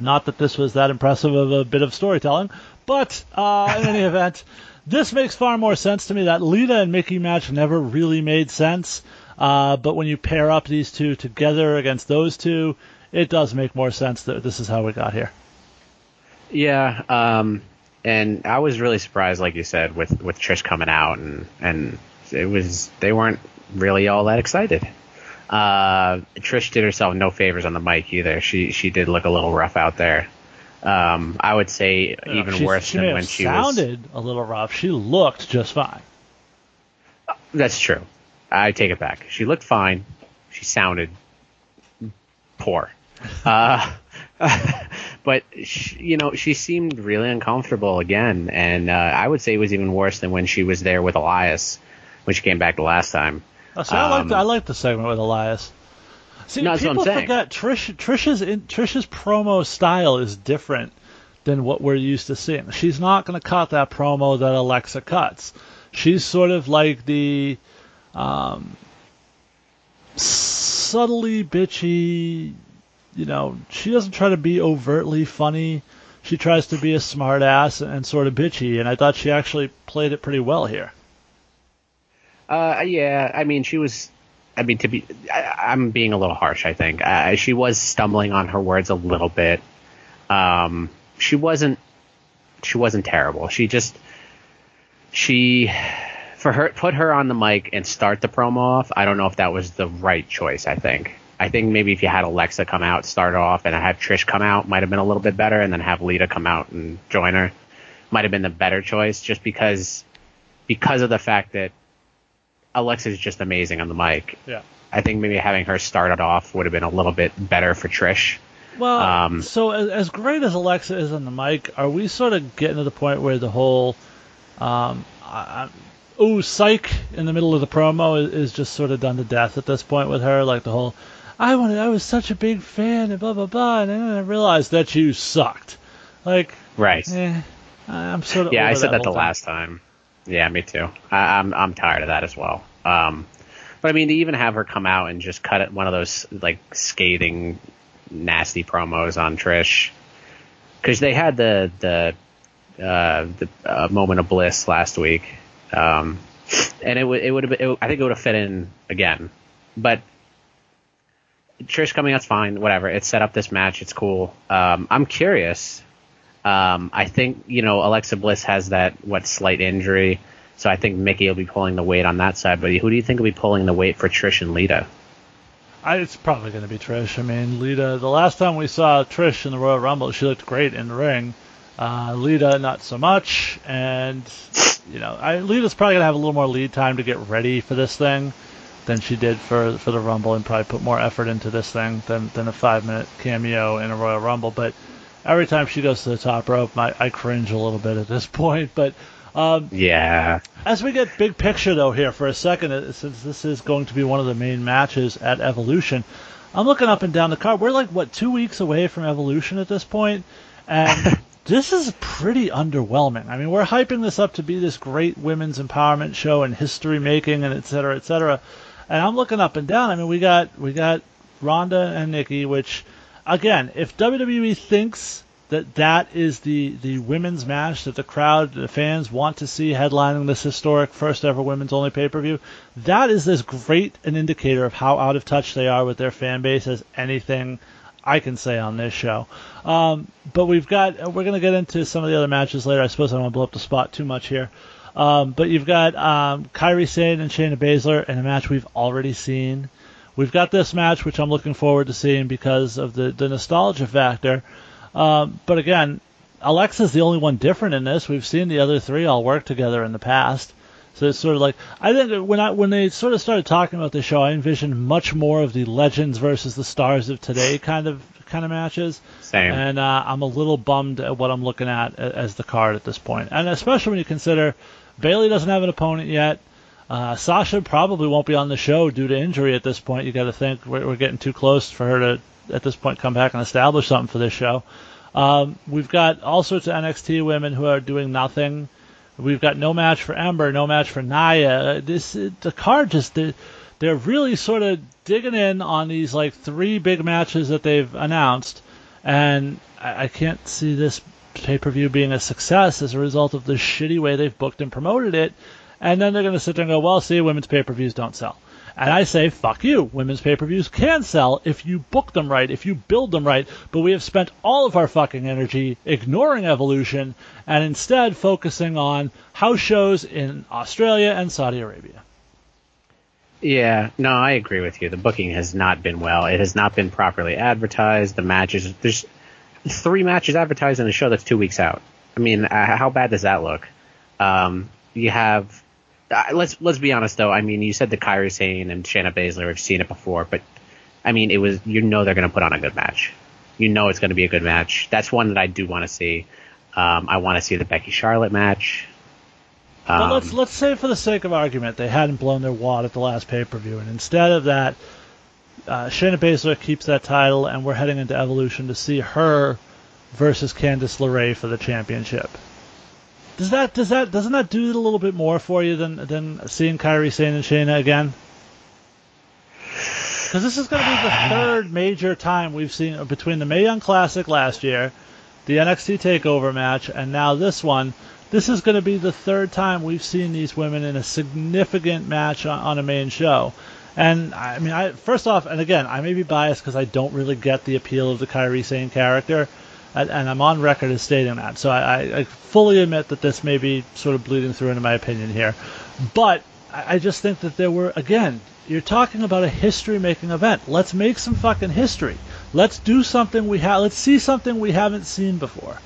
not that this was that impressive of a bit of storytelling, but uh, in any event, this makes far more sense to me. That Lita and Mickey match never really made sense, uh, but when you pair up these two together against those two, it does make more sense that this is how we got here. Yeah, um, and I was really surprised, like you said, with with Trish coming out, and and it was they weren't really all that excited. Uh, Trish did herself no favors on the mic either. She she did look a little rough out there. Um, I would say even worse she than when she was. sounded a little rough. She looked just fine. That's true. I take it back. She looked fine. She sounded poor. Uh, but she, you know, she seemed really uncomfortable again, and uh, I would say it was even worse than when she was there with Elias when she came back the last time. Oh, see, I like Um, the, I like the segment with Elias. See, No, that's what I'm people forget Trish Trish's Trish's promo style is different than what we're used to seeing. She's not going to cut that promo that Alexa cuts. She's sort of like the um, subtly bitchy. You know, she doesn't try to be overtly funny. she tries to be a smart ass and sort of bitchy, and I thought she actually played it pretty well here. Uh, yeah, I mean, she was. I mean, to be, I, am being a little harsh. I think uh, she was stumbling on her words a little bit. Um, she wasn't. She wasn't terrible. She just. She, for her, put her on the mic and start the promo off. I don't know if that was the right choice. I think. I think maybe if you had Alexa come out, start off, and have Trish come out, might have been a little bit better, and then have Lita come out and join her, might have been the better choice. Just because, because of the fact that Alexa's just amazing on the mic. Yeah. I think maybe having her started off would have been a little bit better for Trish. Well, Um, so as, as great as Alexa is on the mic, are we sort of getting to the point where the whole, um, I, I, ooh, psych in the middle of the promo is, is just sort of done to death at this point with her? Like the whole, I wanted, I was such a big fan and blah blah blah, and then I realized that you sucked. Like, Right. eh, I'm sort of yeah, I said that the whole thing. last time. Yeah, me too. I, I'm I'm tired of that as well. Um, but I mean, to even have her come out and just cut it one of those like scathing, nasty promos on Trish, because they had the the uh, the uh, moment of bliss last week, um, and it would it would have been, it, I think it would have fit in again, but. Trish coming out's fine, whatever. It set up this match. It's cool. Um, I'm curious um, I think you know Alexa Bliss has that what slight injury, so I think Mickey will be pulling the weight on that side. But who do you think will be pulling the weight for Trish and Lita? I, it's probably going to be Trish. I mean, Lita. The last time we saw Trish in the Royal Rumble, she looked great in the ring. Uh, Lita, not so much. And you know, I, Lita's probably to have a little more lead time to get ready for this thing than she did for for the Rumble, and probably put more effort into this thing than than a five minute cameo in a Royal Rumble. But every time she goes to the top rope, I, I cringe a little bit at this point. But um, Yeah, as we get big picture though here for a second, since this is going to be one of the main matches at Evolution, I'm looking up and down the card. We're like what two weeks away from Evolution at this point, and this is pretty underwhelming. I mean, we're hyping this up to be this great women's empowerment show and history making and et cetera, et cetera. And I'm looking up and down. I mean, we got we got Ronda and Nikki, which again, if WWE thinks that that is the, the women's match that the crowd, the fans want to see headlining this historic first ever women's only pay per view, that is as great an indicator of how out of touch they are with their fan base as anything I can say on this show. Um, but we've got, we're going to get into some of the other matches later. I suppose I don't want to blow up the spot too much here. Um, but you've got um, Kairi Sane and Shayna Baszler in a match we've already seen. We've got this match, which I'm looking forward to seeing because of the, the nostalgia factor. Um, but again, Alexa's the only one different in this. We've seen the other three all work together in the past. So it's sort of like I think when I when they sort of started talking about the show, I envisioned much more of the legends versus the stars of today kind of kind of matches. Same. And uh, I'm a little bummed at what I'm looking at as the card at this point, and especially when you consider Bayley doesn't have an opponent yet. Uh, Sasha probably won't be on the show due to injury at this point. You got to think we're, we're getting too close for her to at this point come back and establish something for this show. Um, we've got all sorts of NXT women who are doing nothing. We've got no match for Ember, no match for Nia. Uh, this uh, the card just they're, they're really sort of digging in on these like three big matches that they've announced, and I, I can't see this pay per view being a success as a result of the shitty way they've booked and promoted it. And then they're going to sit there and go, well, see, women's pay per views don't sell. And I say, fuck you. Women's pay per views can sell if you book them right, if you build them right. But we have spent all of our fucking energy ignoring evolution and instead focusing on house shows in Australia and Saudi Arabia. Yeah, no, I agree with you. The booking has not been well. It has not been properly advertised. The matches, there's three matches advertised in a show that's two weeks out. I mean, uh, how bad does that look? Um, you have, uh, let's let's be honest though. I mean, you said the Kairi Sane and Shayna Baszler. We've seen it before, but I mean, it was you know they're going to put on a good match. You know it's going to be a good match. That's one that I do want to see. Um, I want to see the Becky Charlotte match. But Um, let's let's say for the sake of argument they hadn't blown their wad at the last pay per view, and instead of that, uh, Shayna Baszler keeps that title, and we're heading into Evolution to see her versus Candice LeRae for the championship. Does that does that doesn't that do a little bit more for you than than seeing Kairi Sane and Shayna again? Because this is going to be the third major time we've seen between the Mae Young Classic last year, the NXT Takeover match, and now this one. This is going to be the third time we've seen these women in a significant match on, on a main show. And I mean, I, first off, and again, I may be biased because I don't really get the appeal of the Kairi Sane character, and, I'm on record as stating that. So I, I, fully admit that this may be sort of bleeding through into my opinion here. But I, I just think that there were, again, you're talking about a history-making event. Let's make some fucking history. Let's do something we have. Let's see something we haven't seen before.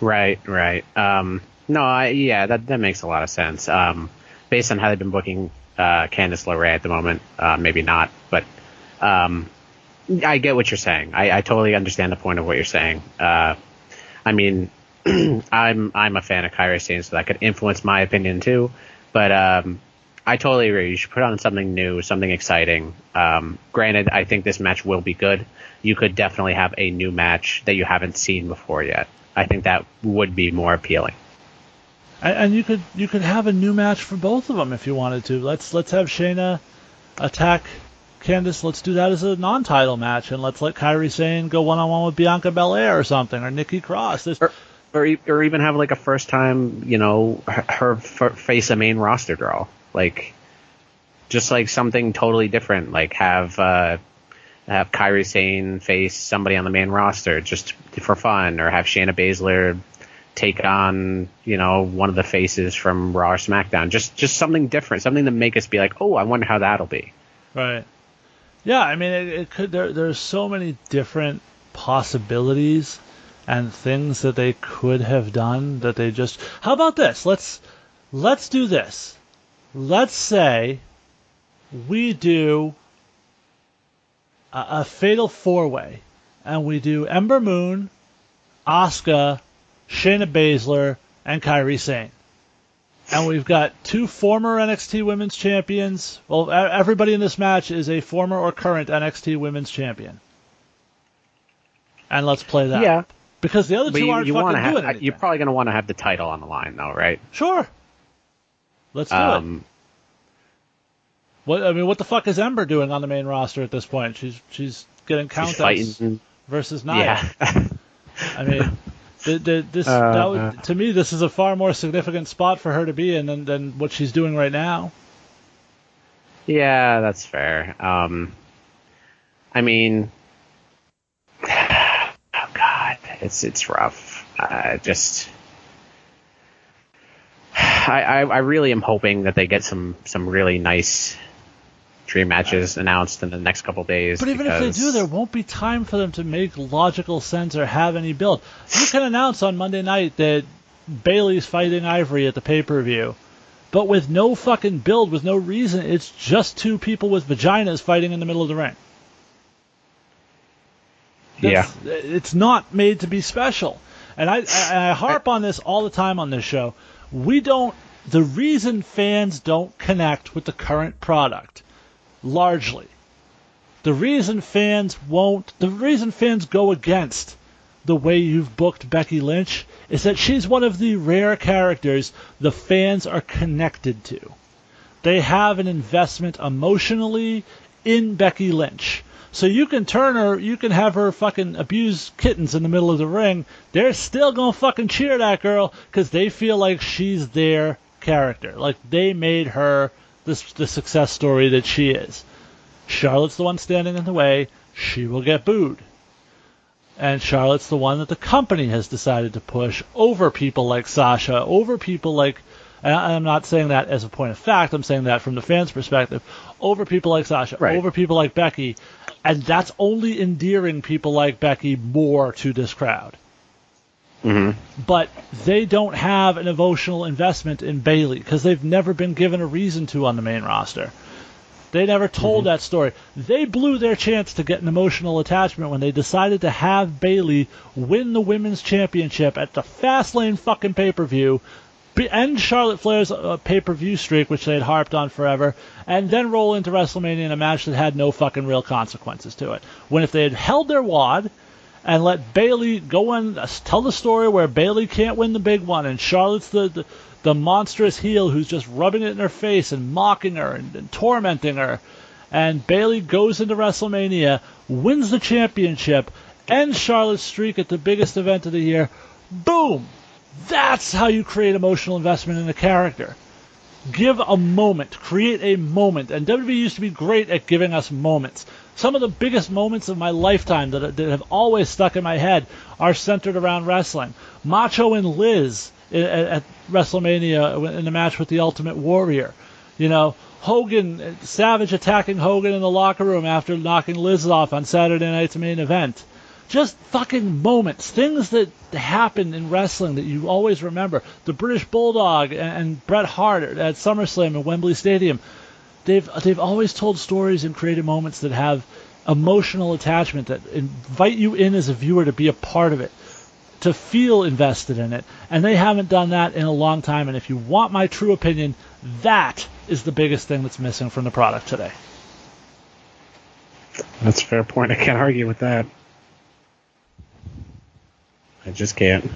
Right, right. Um, no, I, yeah, that that makes a lot of sense. Um, based on how they've been booking uh, Candice LeRae at the moment, uh, maybe not, but um, I get what you're saying. I, I totally understand the point of what you're saying. Uh, I mean, I'm I'm a fan of Kairi Sane, so that could influence my opinion too. But um, I totally agree. You should put on something new, something exciting. Um, granted, I think this match will be good. You could definitely have a new match that you haven't seen before yet. I think that would be more appealing. And, and you could you could have a new match for both of them if you wanted to. Let's let's have Shayna attack Candice. Let's do that as a non-title match, and let's let Kairi Sane go one-on-one with Bianca Belair or something, or Nikki Cross. There's, or, or, or even have like a first time, you know, her, her face a main roster draw, like just like something totally different. Like have uh, have Kairi Sane face somebody on the main roster just for fun, or have Shayna Baszler take on you know one of the faces from Raw or SmackDown. Just just something different, something to make us be like, oh, I wonder how that'll be. Right. Yeah, I mean, it, it could. There, there's so many different possibilities and things that they could have done that they just. How about this? Let's let's do this. Let's say we do a, a fatal four way, and we do Ember Moon, Asuka, Shayna Baszler, and Kairi Sane. And we've got two former NXT Women's Champions. Well, everybody in this match is a former or current NXT Women's Champion. And let's play that. Yeah. Because the other but two you, aren't you fucking have, doing anything. You're probably going to want to have the title on the line, though, right? Sure. Let's do Um, it. What I mean, what the fuck is Ember doing on the main roster at this point? She's she's getting countouts versus Nia. Yeah. I mean, the, the, this Uh, that would, to me, this is a far more significant spot for her to be in than, than what she's doing right now. Yeah, that's fair. Um, I mean, oh god, it's it's rough. I just, I, I I really am hoping that they get some some really nice dream matches announced in the next couple days. But even if they do, there won't be time for them to make logical sense or have any build. You can announce on Monday night that Bayley's fighting Ivory at the pay per view, but with no fucking build, with no reason. It's just two people with vaginas fighting in the middle of the ring. yeah, It's not made to be special. And I, I, I harp on this all the time on this show. We don't, the reason fans don't connect with the current product, largely, the reason fans won't, the reason fans go against the way you've booked Becky Lynch is that she's one of the rare characters the fans are connected to. They have an investment emotionally in Becky Lynch. So you can turn her, you can have her fucking abuse kittens in the middle of the ring. They're still gonna fucking cheer that girl because they feel like she's their character. Like they made her this the success story that she is. Charlotte's the one standing in the way. She will get booed. And Charlotte's the one that the company has decided to push over people like Sasha, over people like I'm not saying that as a point of fact. I'm saying that from the fans' perspective. Over people like Sasha, Right. over people like Becky, and that's only endearing people like Becky more to this crowd. Hmm But they don't have an emotional investment in Bayley because they've never been given a reason to on the main roster. They never told that story. They blew their chance to get an emotional attachment when they decided to have Bayley win the women's championship at the Fastlane fucking pay per view, end Charlotte Flair's uh, pay per view streak, which they had harped on forever, and then roll into WrestleMania in a match that had no fucking real consequences to it. When if they had held their wad and let Bayley go and tell the story where Bayley can't win the big one and Charlotte's the, the the monstrous heel who's just rubbing it in her face and mocking her and, and tormenting her. And Bayley goes into WrestleMania, wins the championship, ends Charlotte's streak at the biggest event of the year. Boom! That's how you create emotional investment in a character. Give a moment, create a moment. And WWE used to be great at giving us moments. Some of the biggest moments of my lifetime that, that have always stuck in my head are centered around wrestling. Macho and Liz at, at WrestleMania in the match with the Ultimate Warrior. You know, Hogan, uh, Savage attacking Hogan in the locker room after knocking Liz off on Saturday night's main event. Just fucking moments, things that happen in wrestling that you always remember. The British Bulldog and, and Bret Hart at SummerSlam at Wembley Stadium. They've they've always told stories and created moments that have emotional attachment that invite you in as a viewer to be a part of it, to feel invested in it. And they haven't done that in a long time. And if you want my true opinion, that is the biggest thing that's missing from the product today. That's a fair point. I can't argue with that. I just can't.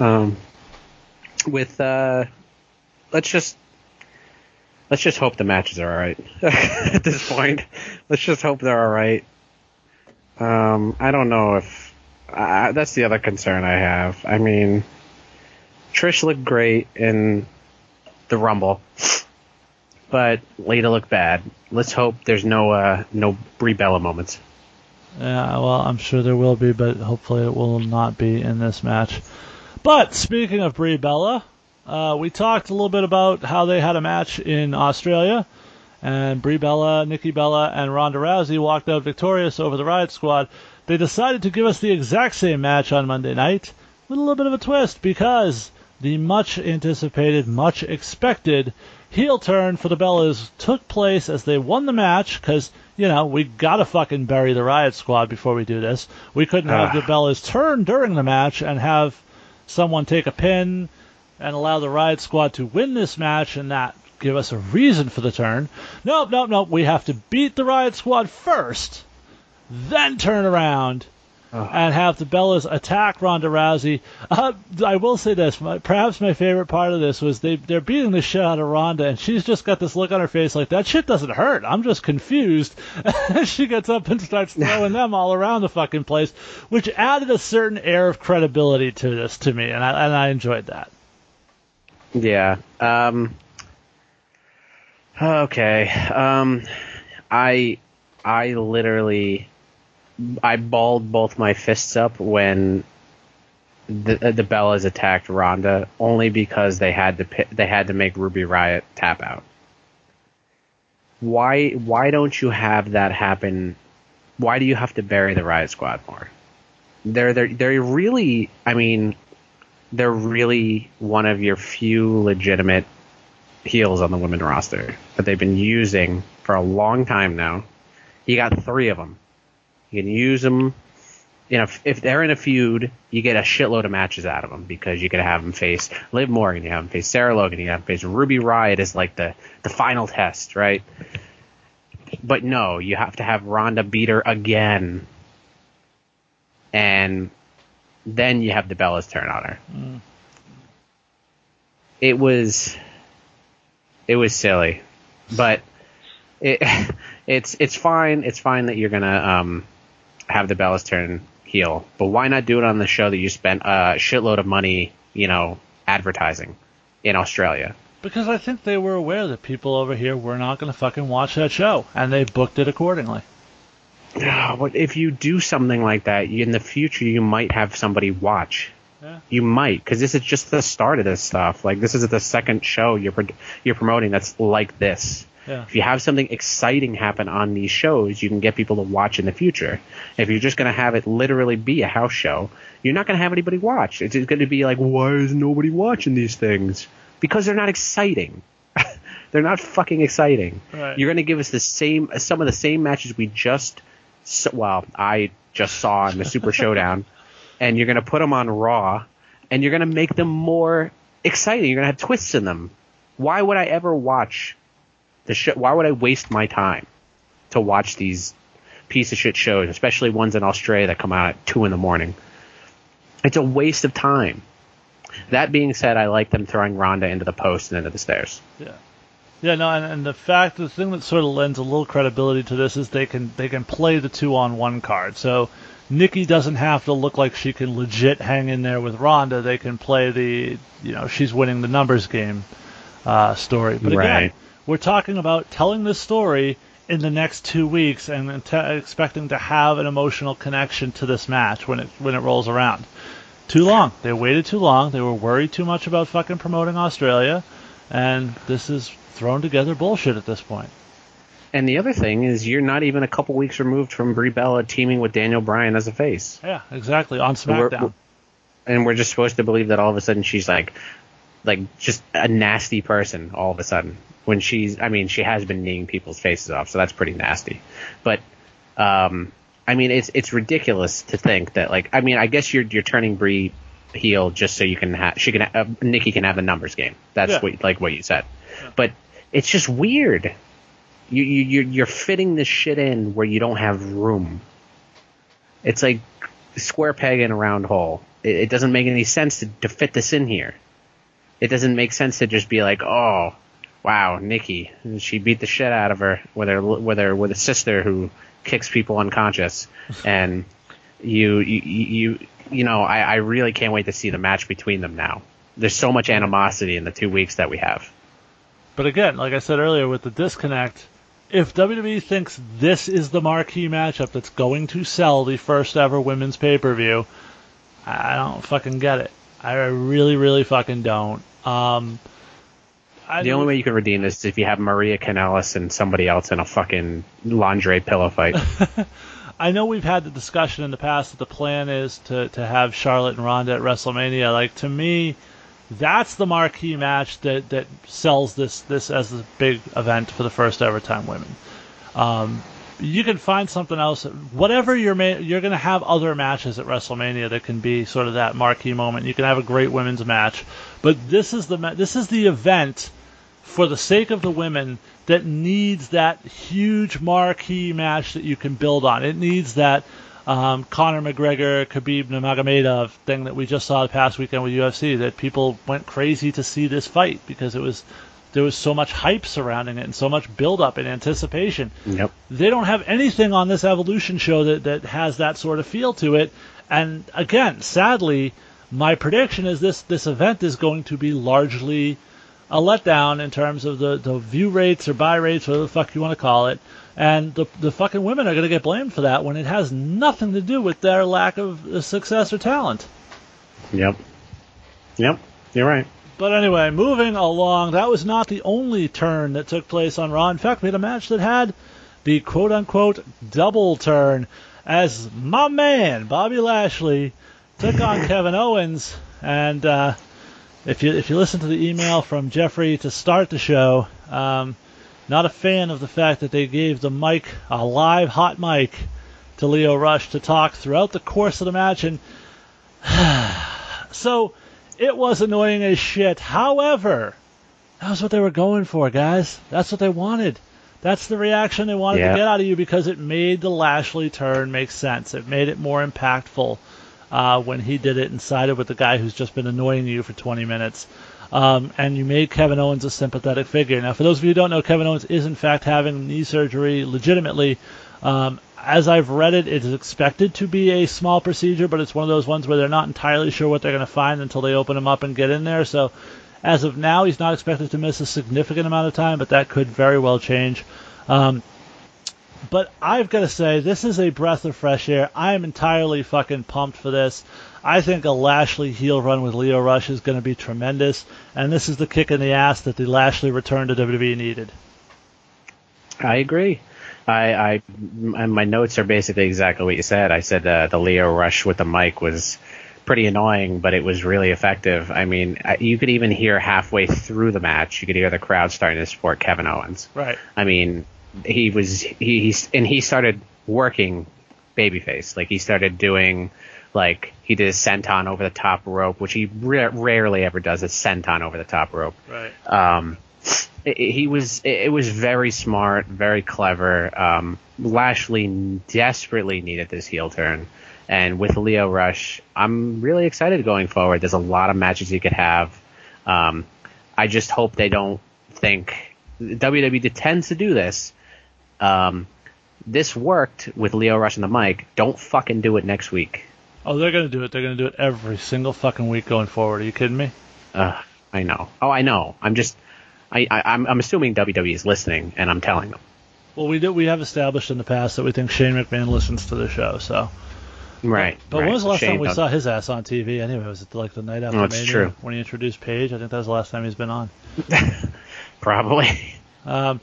Um, with uh, let's just let's just hope the matches are all right at this point. Let's just hope they're all right. Um, I don't know if uh, that's the other concern I have. I mean, Trish looked great in the Rumble, but Lita looked bad. Let's hope there's no uh, no Brie Bella moments. Yeah, well, I'm sure there will be, but hopefully it will not be in this match. But speaking of Brie Bella, uh, we talked a little bit about how they had a match in Australia, and Brie Bella, Nikki Bella, and Ronda Rousey walked out victorious over the Riot Squad. They decided to give us the exact same match on Monday night with a little bit of a twist because the much anticipated, much expected heel turn for the Bellas took place as they won the match because you know, we gotta fucking bury the Riot Squad before we do this. We couldn't have the Bellas turn during the match and have someone take a pin and allow the Riot Squad to win this match and not give us a reason for the turn. Nope, nope, nope. We have to beat the Riot Squad first, then turn around and have the Bellas attack Ronda Rousey. Uh, I will say this: my, perhaps my favorite part of this was they they're beating the shit out of Ronda, and she's just got this look on her face like that shit doesn't hurt. I'm just confused. she gets up and starts throwing them all around the fucking place, which added a certain air of credibility to this to me, and I and I enjoyed that. Yeah. Um. Okay. Um. I I literally I balled both my fists up when the the Bellas attacked Ronda only because they had to they had to make Ruby Riot tap out. Why why don't you have that happen? Why do you have to bury the Riot Squad more? They're they're they're really I mean they're really one of your few legitimate heels on the women roster that they've been using for a long time now. You got three of them you can use them. You know, if, if they're in a feud, you get a shitload of matches out of them because you can have them face Liv Morgan, you have them face Sarah Logan, you have them face Ruby Riot is like the the final test, right? But no, you have to have Ronda beat her again, and then you have the Bellas turn on her. Mm. It was, it was silly, but it it's it's fine. It's fine that you're gonna um have the Bellas turn heel, but why not do it on the show that you spent a shitload of money, you know, advertising in Australia? Because I think they were aware that people over here were not going to fucking watch that show, and they booked it accordingly. Yeah, but if you do something like that, in the future you might have somebody watch. Yeah. You might, because this is just the start of this stuff. Like this is the second show you're you're promoting that's like this. Yeah. If you have something exciting happen on these shows, you can get people to watch in the future. If you're just going to have it literally be a house show, you're not going to have anybody watch. It's going to be like, why is nobody watching these things? Because they're not exciting. they're not fucking exciting. Right. You're going to give us the same, some of the same matches we just, well, I just saw in the Super Showdown, and you're going to put them on Raw, and you're going to make them more exciting. You're going to have twists in them. Why would I ever watch the show, why would I waste my time to watch these piece of shit shows, especially ones in Australia that come out at two in the morning? It's a waste of time. That being said, I like them throwing Ronda into the post and into the stairs. Yeah. Yeah, no, and, and the fact, the thing that sort of lends a little credibility to this is they can they can play the two on one card. So Nikki doesn't have to look like she can legit hang in there with Ronda. They can play the, you know, she's winning the numbers game uh, story. But again, we're talking about telling this story in the next two weeks and te- expecting to have an emotional connection to this match when it when it rolls around. Too long. They waited too long. They were worried too much about fucking promoting Australia, and this is thrown together bullshit at this point. And the other thing is, you're not even a couple weeks removed from Brie Bella teaming with Daniel Bryan as a face. Yeah, exactly. On We're- SmackDown. and we're just supposed to believe that all of a sudden she's like, like just a nasty person all of a sudden. When she's, I mean, she has been kneeing people's faces off, so that's pretty nasty. But, um, I mean, it's it's ridiculous to think that like, I mean, I guess you're you're turning Brie heel just so you can have she can uh, Nikki can have the numbers game. That's Yeah. what like what you said. But it's just weird. You you you're, you're fitting this shit in where you don't have room. It's like square peg in a round hole. It, it doesn't make any sense to, to fit this in here. It doesn't make sense to just be like, oh, wow, Nikki, she beat the shit out of her with her with her with a sister who kicks people unconscious, and you you you you know, I, I really can't wait to see the match between them now. There's so much animosity in the two weeks that we have. But again, like I said earlier, with the disconnect, if WWE thinks this is the marquee matchup that's going to sell the first ever women's pay per view, I don't fucking get it. I really, really fucking don't. Um, I The only way you can redeem this is if you have Maria Kanellis and somebody else in a fucking lingerie pillow fight. I know we've had the discussion in the past that the plan is to, to have Charlotte and Ronda at WrestleMania. Like to me, that's the marquee match that, that sells this this as a big event for the first ever time women. Um, you can find something else. Whatever you're ma- you're going to have other matches at WrestleMania that can be sort of that marquee moment. You can have a great women's match, but this is the ma- this is the event for the sake of the women that needs that huge marquee match that you can build on. It needs that um, Conor McGregor, Khabib Nurmagomedov thing that we just saw the past weekend with UFC. That people went crazy to see this fight because it was there was so much hype surrounding it and so much build up and anticipation. yep. They don't have anything on this Evolution show that, that has that sort of feel to it. And again, sadly, my prediction is this this event is going to be largely a letdown in terms of the, the view rates or buy rates, whatever the fuck you want to call it. And the, the fucking women are going to get blamed for that when it has nothing to do with their lack of uh, success or talent. Yep. Yep. You're right. But anyway, moving along, that was not the only turn that took place on Raw. In fact, we had a match that had the quote unquote double turn as my man, Bobby Lashley, took on Kevin Owens. And uh, if you if you listen to the email from Jeffrey to start the show, um, not a fan of the fact that they gave the mic, a live hot mic, to Lio Rush to talk throughout the course of the match. And so it was annoying as shit. However, that was what they were going for, guys. That's what they wanted. That's the reaction they wanted Yeah. to get out of you because it made the Lashley turn make sense. It made it more impactful uh, when he did it and sided with the guy who's just been annoying you for 20 minutes. Um, and you made Kevin Owens a sympathetic figure. Now, for those of you who don't know, Kevin Owens is in fact having knee surgery legitimately. Um, as I've read it, it is expected to be a small procedure, but it's one of those ones where they're not entirely sure what they're going to find until they open him up and get in there. So, as of now, he's not expected to miss a significant amount of time, but that could very well change. Um, but I've got to say, this is a breath of fresh air. I am entirely fucking pumped for this. I think a Lashley heel run with Lio Rush is going to be tremendous, and this is the kick in the ass that the Lashley return to WWE needed. I agree. I, I my notes are basically exactly what you said. I said uh, the Lio Rush with the mic was pretty annoying, but it was really effective. I mean, you could even hear halfway through the match, you could hear the crowd starting to support Kevin Owens. Right. I mean, he was he he's and he started working babyface. Like he started doing like he did a senton over the top rope, which he ra- rarely ever does a senton over the top rope. Right. Um, it, it- he was it, it was very smart, very clever. Um, Lashley desperately needed this heel turn, and with Lio Rush, I'm really excited going forward. There's a lot of matches he could have. Um, I just hope they don't think WWE tends to do this. Um, this worked with Lio Rush and the mic. Don't fucking do it next week. Oh, they're gonna do it. They're gonna do it every single fucking week going forward. Are you kidding me? Uh, I know. Oh, I know. I'm just, I, I I'm, I'm assuming WWE is listening, and I'm telling them. Well, we do. We have established in the past that we think Shane McMahon listens to the show. So, Right. but right. when was the last Shane time we don't- saw his ass on TV? Anyway, was it like the night after Oh, Mania true. when he introduced Paige? I think that was the last time he's been on. Probably. Um,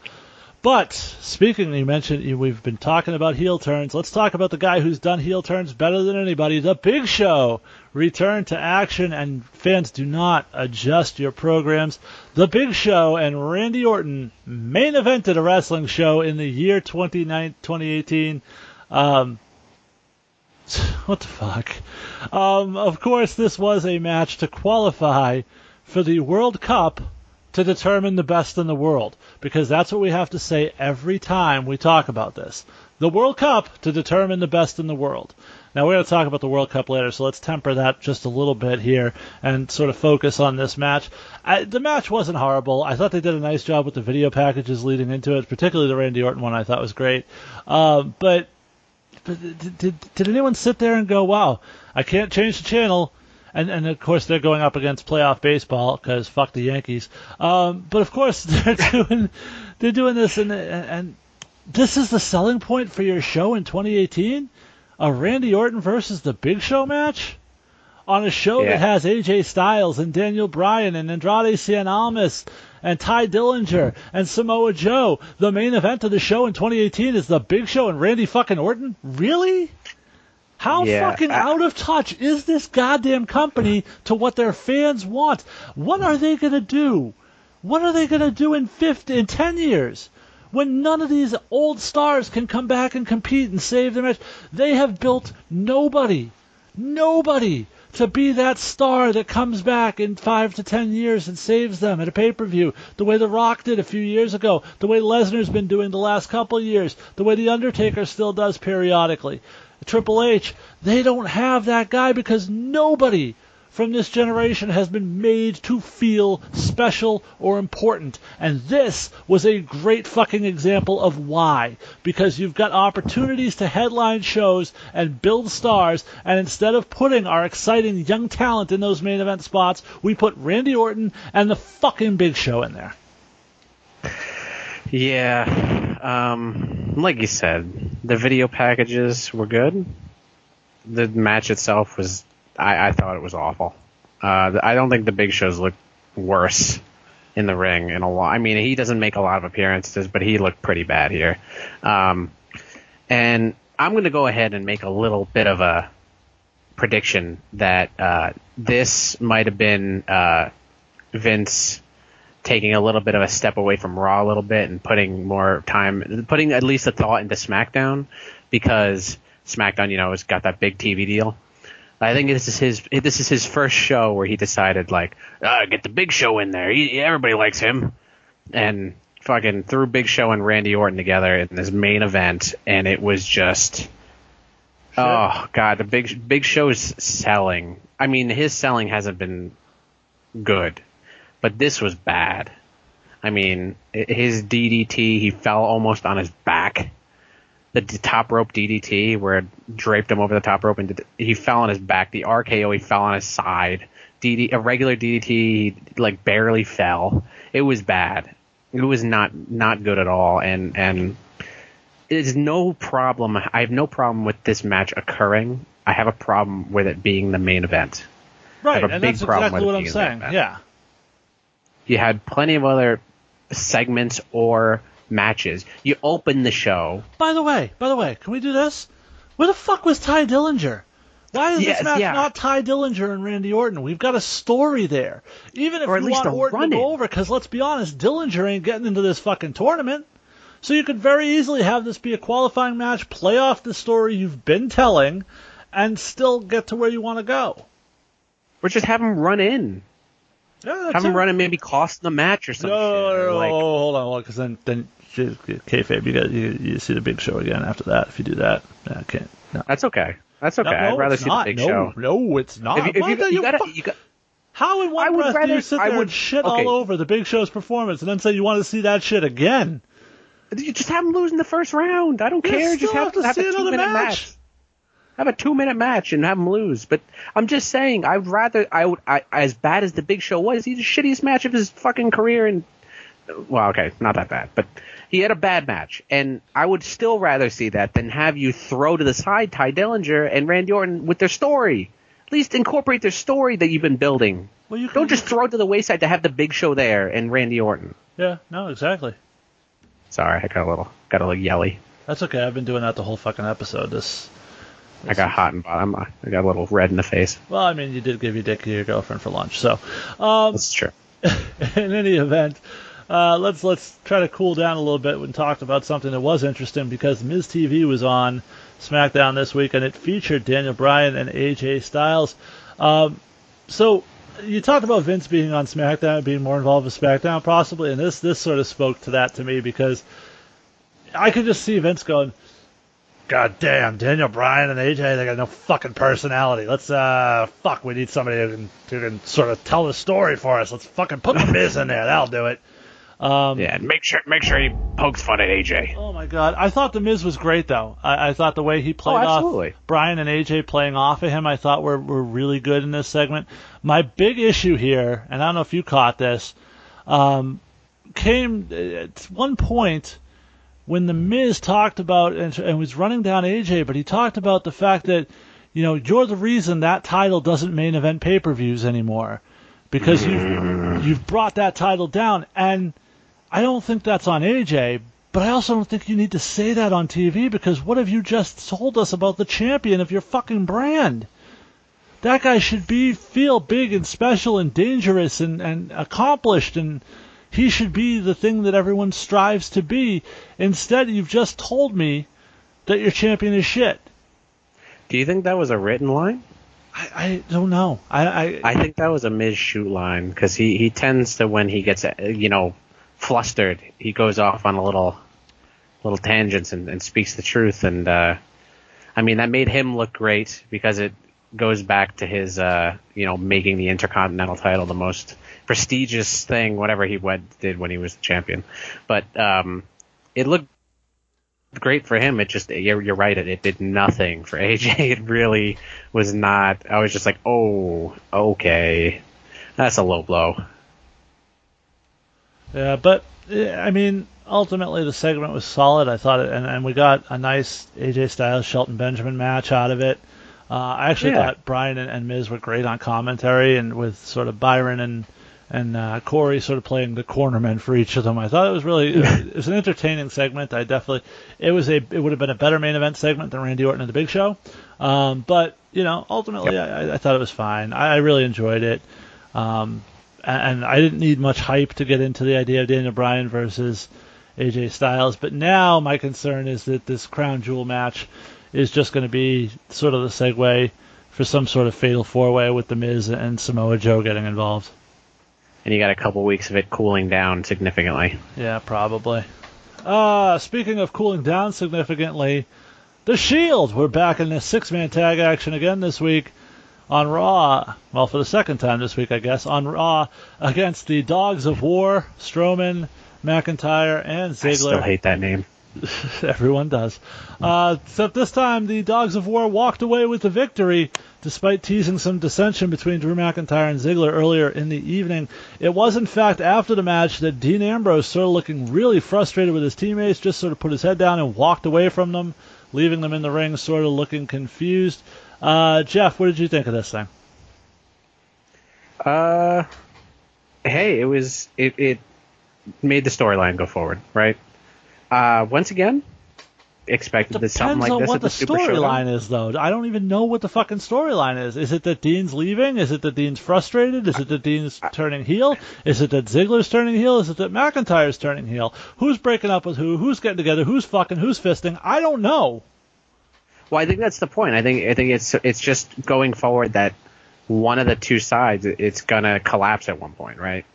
but speaking, you mentioned we've been talking about heel turns. Let's talk about the guy who's done heel turns better than anybody. The Big Show returned to action, and fans do not adjust your programs. The Big Show and Randy Orton main evented a wrestling show in the year 29 2018. Um, what the fuck? Um, of course, this was a match to qualify for the World Cup to determine the best in the world because that's what we have to say every time we talk about this. The World Cup to determine the best in the world. Now we're going to talk about the World Cup later, so let's temper that just a little bit here and sort of focus on this match. I, the match wasn't horrible. I thought they did a nice job with the video packages leading into it, particularly the Randy Orton one. I thought was great. Um, but but did, did, did anyone sit there and go, "Wow, I can't change the channel"? And, and of course they're going up against playoff baseball because fuck the Yankees. Um, but of course they're doing they're doing this and and this is the selling point for your show in 2018, a Randy Orton versus the Big Show match on a show Yeah. that has AJ Styles and Daniel Bryan and Andrade Cien Almas and Tye Dillinger and Samoa Joe. The main event of the show in 2018 is the Big Show and Randy fucking Orton. Really? How Yeah, fucking I- out of touch is this goddamn company to what their fans want? What are they gonna do? What are they gonna do in 50, in 10 years? When none of these old stars can come back and compete and save their match, they have built nobody, nobody to be that star that comes back in five to ten years and saves them at a pay-per-view, the way The Rock did a few years ago, the way Lesnar's been doing the last couple of years, the way The Undertaker still does periodically. Triple H, they don't have that guy because nobody from this generation has been made to feel special or important. And this was a great fucking example of why. Because you've got opportunities to headline shows and build stars, and instead of putting our exciting young talent in those main event spots, we put Randy Orton and the fucking Big Show in there. Yeah. Um, like you said, the video packages were good. The match itself was, I, I thought it was awful. Uh, I don't think the big shows look worse in the ring in a while. I mean, he doesn't make a lot of appearances, but he looked pretty bad here. Um, and I'm going to go ahead and make a little bit of a prediction that uh, this might have been uh, Vince taking a little bit of a step away from Raw a little bit and putting more time, putting at least a thought into SmackDown because SmackDown, you know, has got that big TV deal. I think this is his this is his first show where he decided like, ah, get the Big Show in there. He, everybody likes him, and fucking threw Big Show and Randy Orton together in this main event, and it was just. Oh god, the big Big Show's selling. I mean, his selling hasn't been good, but this was bad. I mean, his DDT, he fell almost on his back. The top rope DDT, where it draped him over the top rope, and he fell on his back. The RKO, he fell on his side. DD, a regular DDT, he like barely fell. It was bad. It was not not good at all, and and it's no problem. I have no problem with this match occurring. I have a problem with it being the main event. Right, have a and big that's problem exactly with what I'm saying. Yeah. You had plenty of other segments or matches. You open the show. By the way, by the way, can we do this? Where the fuck was Tye Dillinger? Why is Yes, this match yeah. not Tye Dillinger and Randy Orton? We've got a story there. Even if Or you want Orton to go over, because let's be honest, Dillinger ain't getting into this fucking tournament. So you could very easily have this be a qualifying match, play off the story you've been telling, and still get to where you want to go. Or just have him run in. Have him run and maybe cost the match or something. some no, shit. no, no, like- oh, oh, hold on, hold on, because then, then kayfabe, you got you, you see the big show again after that. If you do that, I can't. No. That's okay. That's okay. I'd rather see not. the big show. No, it's not. If you, if Why you, you gotta, fuck- you got, How in one I would breath do you rather- sit I would- and shit okay. all over the Big Show's performance and then say you want to see that shit again? You just have him lose in the first round. I don't You care. Just have have, to have see a another match. match. Have a two minute match and have him lose. But I'm just saying, I'd rather I would I, as bad as the Big Show was, he's the shittiest match of his fucking career. And well, okay, not that bad, but he had a bad match, and I would still rather see that than have you throw to the side Tye Dillinger and Randy Orton with their story. At least incorporate their story that you've been building. Well, you can, Don't just throw it to the wayside to have the Big Show there and Randy Orton. Yeah, no, exactly. Sorry, I got a little got a little yelly. That's okay. I've been doing that the whole fucking episode. This. I got hot and bottom. I got a little red in the face. Well, I mean, you did give your dick to your girlfriend for lunch, so. Um, That's true. in any event, uh, let's let's try to cool down a little bit and talk about something that was interesting because Miz TV was on SmackDown this week and it featured Daniel Bryan and AJ Styles. Um, so you talked about Vince being on SmackDown, being more involved with SmackDown, possibly, and this this sort of spoke to that to me because I could just see Vince going. God damn, Daniel Bryan and AJ, they got no fucking personality. Let's, uh, fuck, we need somebody who can, who can sort of tell the story for us. Let's fucking put the Miz in there. That'll do it. Um, Yeah, make sure make sure he pokes fun at AJ. Oh my god, I thought the Miz was great though. I, I thought the way he played Oh, off. Bryan and AJ playing off of him, I thought were were really good in this segment. My big issue here, and I don't know if you caught this, um, came at one point when the Miz talked about and, and was running down AJ, but he talked about the fact that you know you're the reason that title doesn't main event pay per views anymore because you've you've brought that title down and. I don't think that's on AJ, but I also don't think you need to say that on TV because what have you just told us about the champion of your fucking brand? That guy should be feel big and special and dangerous and, and accomplished and he should be the thing that everyone strives to be. Instead, you've just told me that your champion is shit. Do you think that was a written line? I, I don't know. I, I, I think that was a Miz shoot line because he, he tends to when he gets you know flustered, he goes off on a little little tangents and, and speaks the truth. And uh, I mean that made him look great because it goes back to his uh, you know making the Intercontinental title the most prestigious thing, whatever he went, did when he was the champion. But um, it looked great for him. It just you're, you're right. It, it did nothing for AJ. It really was not. I was just like, oh, okay, that's a low blow. Yeah, but eh, I mean, ultimately the segment was solid. I thought, it, and, and we got a nice AJ Styles Shelton Benjamin match out of it. Uh, I actually Yeah. thought Bryan and, and Miz were great on commentary, and with sort of Byron and and uh, Corey sort of playing the cornerman for each of them. I thought it was really it was an entertaining segment. I definitely it was a it would have been a better main event segment than Randy Orton and the Big Show. Um, but you know, ultimately, I, I thought it was fine. I, I really enjoyed it. Um, and I didn't need much hype to get into the idea of Daniel Bryan versus AJ Styles. But now my concern is that this crown jewel match is just going to be sort of the segue for some sort of fatal four way with the Miz and Samoa Joe getting involved. And you got a couple weeks of it cooling down significantly. Yeah, probably. Uh, speaking of cooling down significantly, the Shield. We're back in the six man tag action again this week on Raw. Well, for the second time this week, I guess, on Raw against the Dogs of War, Strowman, McIntyre, and I still hate that name. Everyone does. Uh, except this time, the Dogs of War walked away with the victory, despite teasing some dissension between Drew McIntyre and Ziggler earlier in the evening. It was, in fact, after the match that Dean Ambrose, sort of looking really frustrated with his teammates, just sort of put his head down and walked away from them, leaving them in the ring, sort of looking confused. Uh, Jeff, what did you think of this thing? Uh, hey, it was it it made the storyline go forward, right? Uh, once again, expected this something Depends like on this what at the the storyline is, though. I don't even know what the fucking storyline is. Is it that Dean's leaving? Is it that Dean's frustrated? Is it that Dean's turning heel? Is it that Ziggler's turning heel? Is it that McIntyre's turning heel? Who's breaking up with who? Who's getting together? Who's fucking? Who's fisting? I don't know. Well, I think that's the point. I think I think it's it's just going forward that one of the two sides it's gonna collapse at one point, right?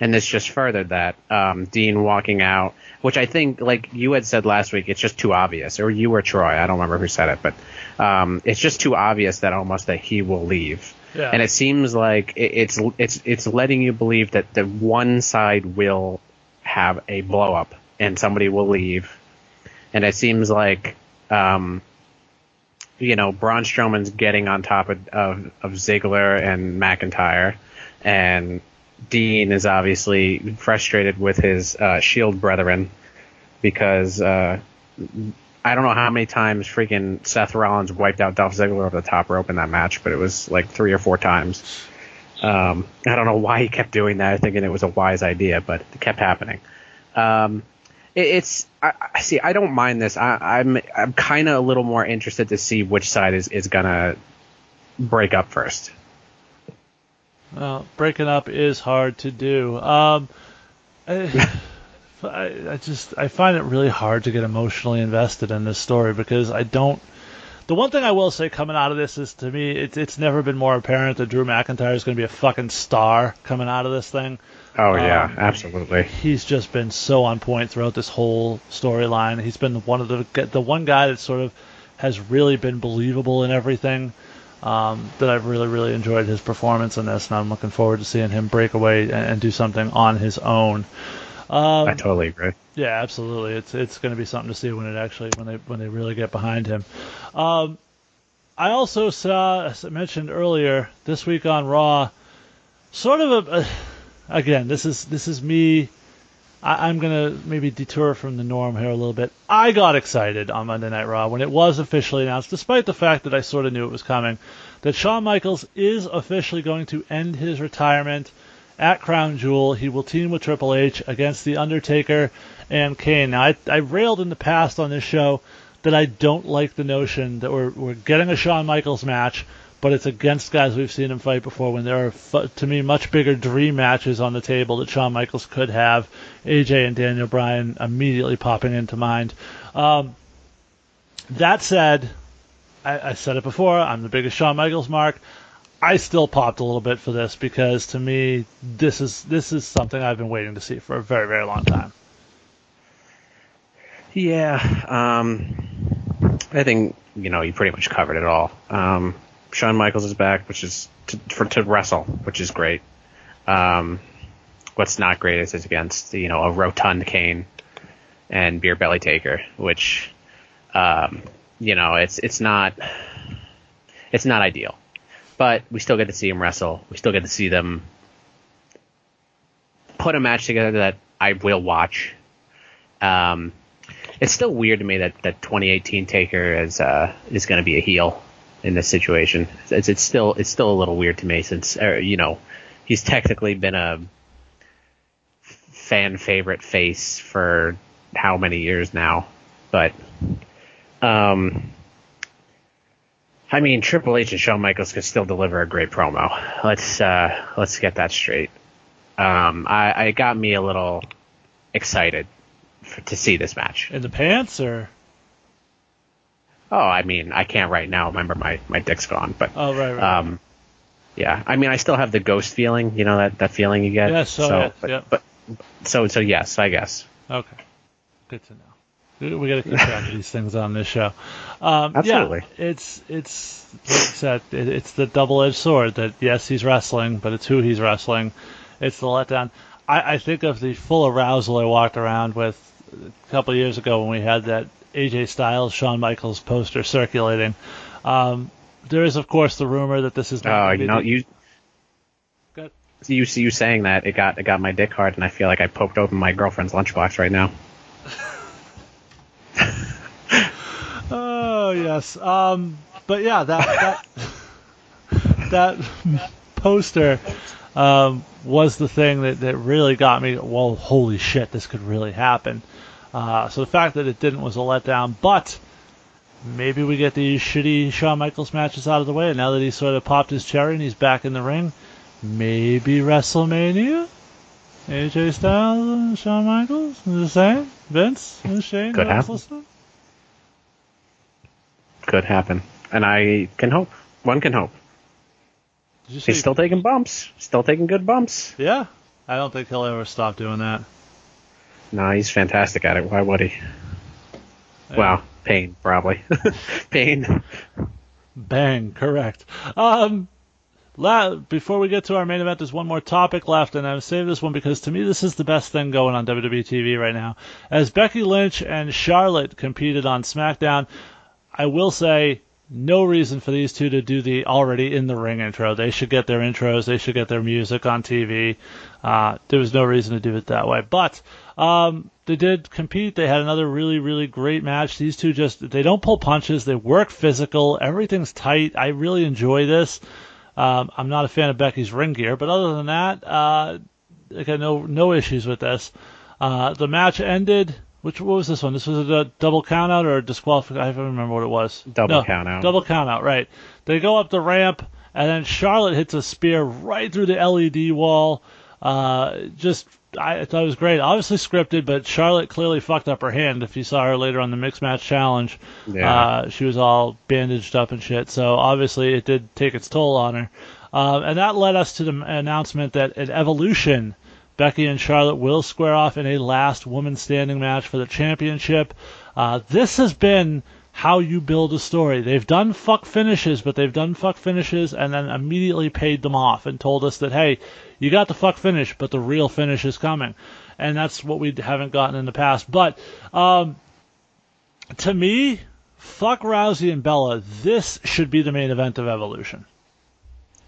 And this just furthered that. Um, Dean walking out, which I think, like you had said last week, it's just too obvious. Or you or Troy, I don't remember who said it, but um, it's just too obvious that almost that he will leave. Yeah. And it seems like it, it's it's it's letting you believe that the one side will have a blow up and somebody will leave, and it seems like, um, you know, Braun Strowman's getting on top of, of, of Ziggler and McIntyre, and Dean is obviously frustrated with his uh, Shield brethren because uh, I don't know how many times freaking Seth Rollins wiped out Dolph Ziggler over the top rope in that match, but it was like three or four times. Um, I don't know why he kept doing that, thinking it was a wise idea, but it kept happening. Um, it, it's I, I see. I don't mind this. I, I'm I'm kind of a little more interested to see which side is is gonna break up first. Well, breaking up is hard to do. Um, I, I, just I find it really hard to get emotionally invested in this story because I don't. The one thing I will say coming out of this is to me, it's it's never been more apparent that Drew McIntyre is going to be a fucking star coming out of this thing. Oh yeah, Um, absolutely. He's just been so on point throughout this whole storyline. He's been one of the the one guy that sort of has really been believable in everything. Um, that I've really really enjoyed his performance in this, and I'm looking forward to seeing him break away and, and do something on his own. Um, I totally agree. yeah, absolutely. It's it's going to be something to see when it actually when they when they really get behind him. Um, I also saw, as I mentioned earlier, this week on Raw, sort of a, a again. This is this is me. I, I'm going to maybe detour from the norm here a little bit. I got excited on Monday Night Raw when it was officially announced, despite the fact that I sort of knew it was coming, that Shawn Michaels is officially going to end his retirement at Crown Jewel. He will team with Triple H against The Undertaker and Kane. Now, I, I railed in the past on this show that I don't like the notion that we're, we're getting a Shawn Michaels match, but it's against guys we've seen him fight before when there are, to me, much bigger dream matches on the table that Shawn Michaels could have. AJ and Daniel Bryan immediately popping into mind. Um, that said, I, I said it before, I'm the biggest Shawn Michaels mark. I still popped a little bit for this because to me this is this is something I've been waiting to see for a very very long time. Yeah, um, I think you know you pretty much covered it all. Um, Shawn Michaels is back, which is to, for to wrestle, which is great. Um, what's not great is it's against you know a rotund Kane and Beer Belly Taker, which um, you know it's it's not it's not ideal, but we still get to see him wrestle. We still get to see them put a match together that I will watch. Um, it's still weird to me that, that 2018 Taker is uh, is going to be a heel in this situation. It's, it's still it's still a little weird to me since uh, you know he's technically been a fan favorite face for how many years now, but um, I mean Triple H and Shawn Michaels could still deliver a great promo. Let's uh, let's get that straight. Um, I, I got me a little excited for, to see this match. In the pants or Oh, I mean, I can't right now. Remember, my my dick's gone, but oh right right. um, yeah. I mean, I still have the ghost feeling. You know that that feeling you get. Yes, oh, yes, but, yep. but so so yes, I guess. okay, good to know. We- got to keep track of these things on this show. Um, Absolutely. Yeah, it's it's said, it, it's the double-edged sword. That yes, he's wrestling, but it's who he's wrestling. It's the letdown. I, I think of the full arousal I walked around with a couple of years ago when we had that AJ Styles Shawn Michaels poster circulating. Um, there is, of course, the rumor that this is. not Oh, you be know you. Good. You you saying that it got it got my dick hard, and I feel like I poked open my girlfriend's lunchbox right now. Oh yes. Um, but yeah, that that that poster um, was the thing that, that really got me. Well, holy shit, this could really happen. Uh, so the fact that it didn't was a letdown, but maybe we get these shitty Shawn Michaels matches out of the way. And now that he's sort of popped his cherry and he's back in the ring, maybe WrestleMania. AJ Styles and Shawn Michaels the same. Vince and Shane. Could happen. listening? Could happen, and I can hope. One can hope. Did you say He's still taking bumps. Still taking good bumps. Yeah, I don't think he'll ever stop doing that. No, he's fantastic at it. Why would he? Wow, pain probably. pain. Bang, correct. Um, La- before we get to our main event, there's one more topic left, and I've saved this one because to me this is the best thing going on WWE TV right now. As Becky Lynch and Charlotte competed on SmackDown, I will say no reason for these two to do the already in the ring intro. They should get their intros. They should get their music on TV. Uh, there was no reason to do it that way. But um, they did compete. They had another really, really great match. These two just they don't pull punches. They work physical. Everything's tight. I really enjoy this. Um, I'm not a fan of Becky's ring gear, but other than that, uh, I got no no issues with this. Uh, the match ended which what was this one? This was a double count out or a disqualification? I don't remember what it was. Double no, count out. Double count out, right. They go up the ramp and then Charlotte hits a spear right through the LED wall. Uh, just I thought it was great. Obviously scripted, but Charlotte clearly fucked up her hand. If you saw her later on the mixed match challenge, Yeah. uh, she was all bandaged up and shit. So obviously it did take its toll on her. Uh, and that led us to the announcement that at Evolution, Becky and Charlotte will square off in a last woman standing match for the championship. Uh, this has been how you build a story. They've done fuck finishes, but they've done fuck finishes and then immediately paid them off and told us that, hey, you got the fuck finish, but the real finish is coming. And that's what we haven't gotten in the past. But um, to me, fuck Rousey and Bella, this should be the main event of Evolution.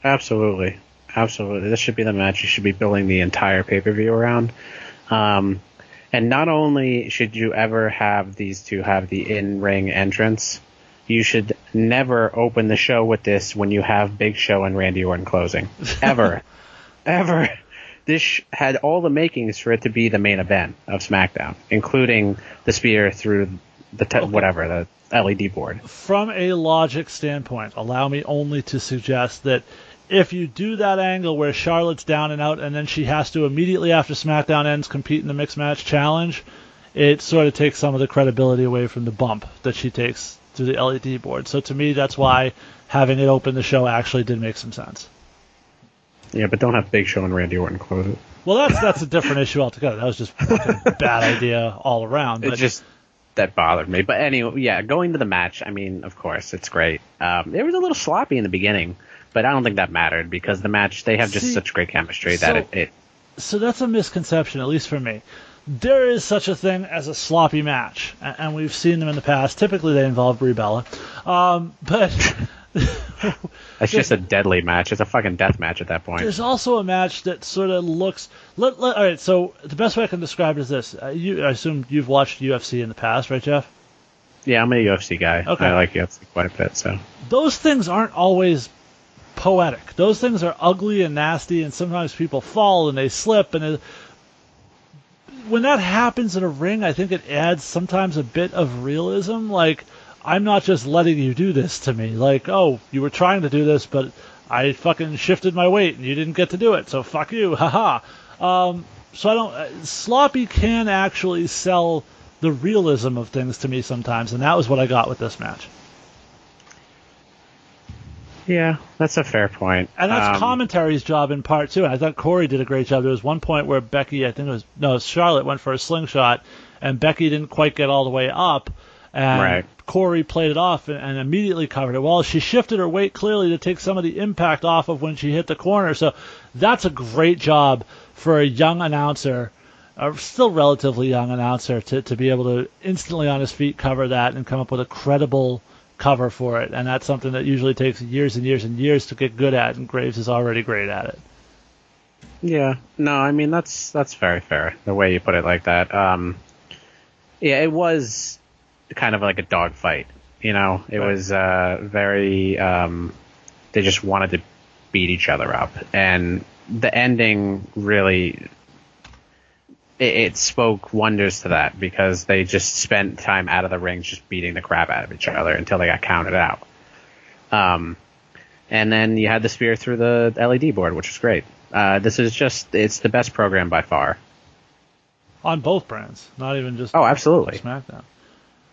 Absolutely, absolutely. This should be the match you should be building the entire pay per view around. Um, and not only should you ever have these two have the in ring entrance, you should never open the show with this when you have Big Show and Randy Orton closing. Ever, ever. This sh- had all the makings for it to be the main event of SmackDown, including the spear through the te- Okay. whatever the LED board. From a logic standpoint, allow me only to suggest that if you do that angle where Charlotte's down and out and then she has to immediately after SmackDown ends compete in the mixed match challenge, it sort of takes some of the credibility away from the bump that she takes through the LED board. So to me, that's why having it open the show actually did make some sense. Yeah, but don't have Big Show and Randy Orton close it. Well, that's that's a different issue altogether. That was just fucking bad idea all around. It just that bothered me. But anyway, yeah, going to the match. I mean, of course, it's great. Um, it was a little sloppy in the beginning, but I don't think that mattered because the match they have just See, such great chemistry so- that it, it so that's a misconception, at least for me. There is such a thing as a sloppy match, and we've seen them in the past. Typically, they involve Brie Bella, um, but it's just a deadly match. It's a fucking death match at that point. there's also a match that sort of looks. Let, let, all right, so the best way I can describe it is this: uh, you, I assume you've watched UFC in the past, right, Jeff? Yeah, I'm a UFC guy. Okay. I like UFC quite a bit. So those things aren't always poetic. Those things are ugly and nasty, and sometimes people fall and they slip. And it, when that happens in a ring, I think it adds sometimes a bit of realism. Like, I'm not just letting you do this to me. Like, oh, you were trying to do this, but I fucking shifted my weight and you didn't get to do it, so fuck you, haha. Um, so I don't. Uh, sloppy can actually sell the realism of things to me sometimes, and that was what I got with this match. Yeah, that's a fair point. And that's Um, commentary's job in part too. And I thought Corey did a great job. There was one point where Becky, I think it was no, Charlotte went for a slingshot, and Becky didn't quite get all the way up, and Right. Corey played it off and, and immediately covered it. Well, she shifted her weight clearly to take some of the impact off of when she hit the corner. So that's a great job for a young announcer. A still relatively young announcer to, to be able to instantly on his feet cover that and come up with a credible cover for it. And that's something that usually takes years and years and years to get good at, and Graves is already great at it. Yeah, no, I mean that's that's very fair the way you put it like that. Um, yeah, it was kind of like a dogfight. You know, it Right. was uh, very. Um, they just wanted to beat each other up, and the ending really. It, it spoke wonders to that because they just spent time out of the ring just beating the crap out of each other until they got counted out. Um, and then you had the spear through the LED board, which was great. Uh, this is just, it's the best program by far. On both brands, not even just Oh, absolutely. SmackDown.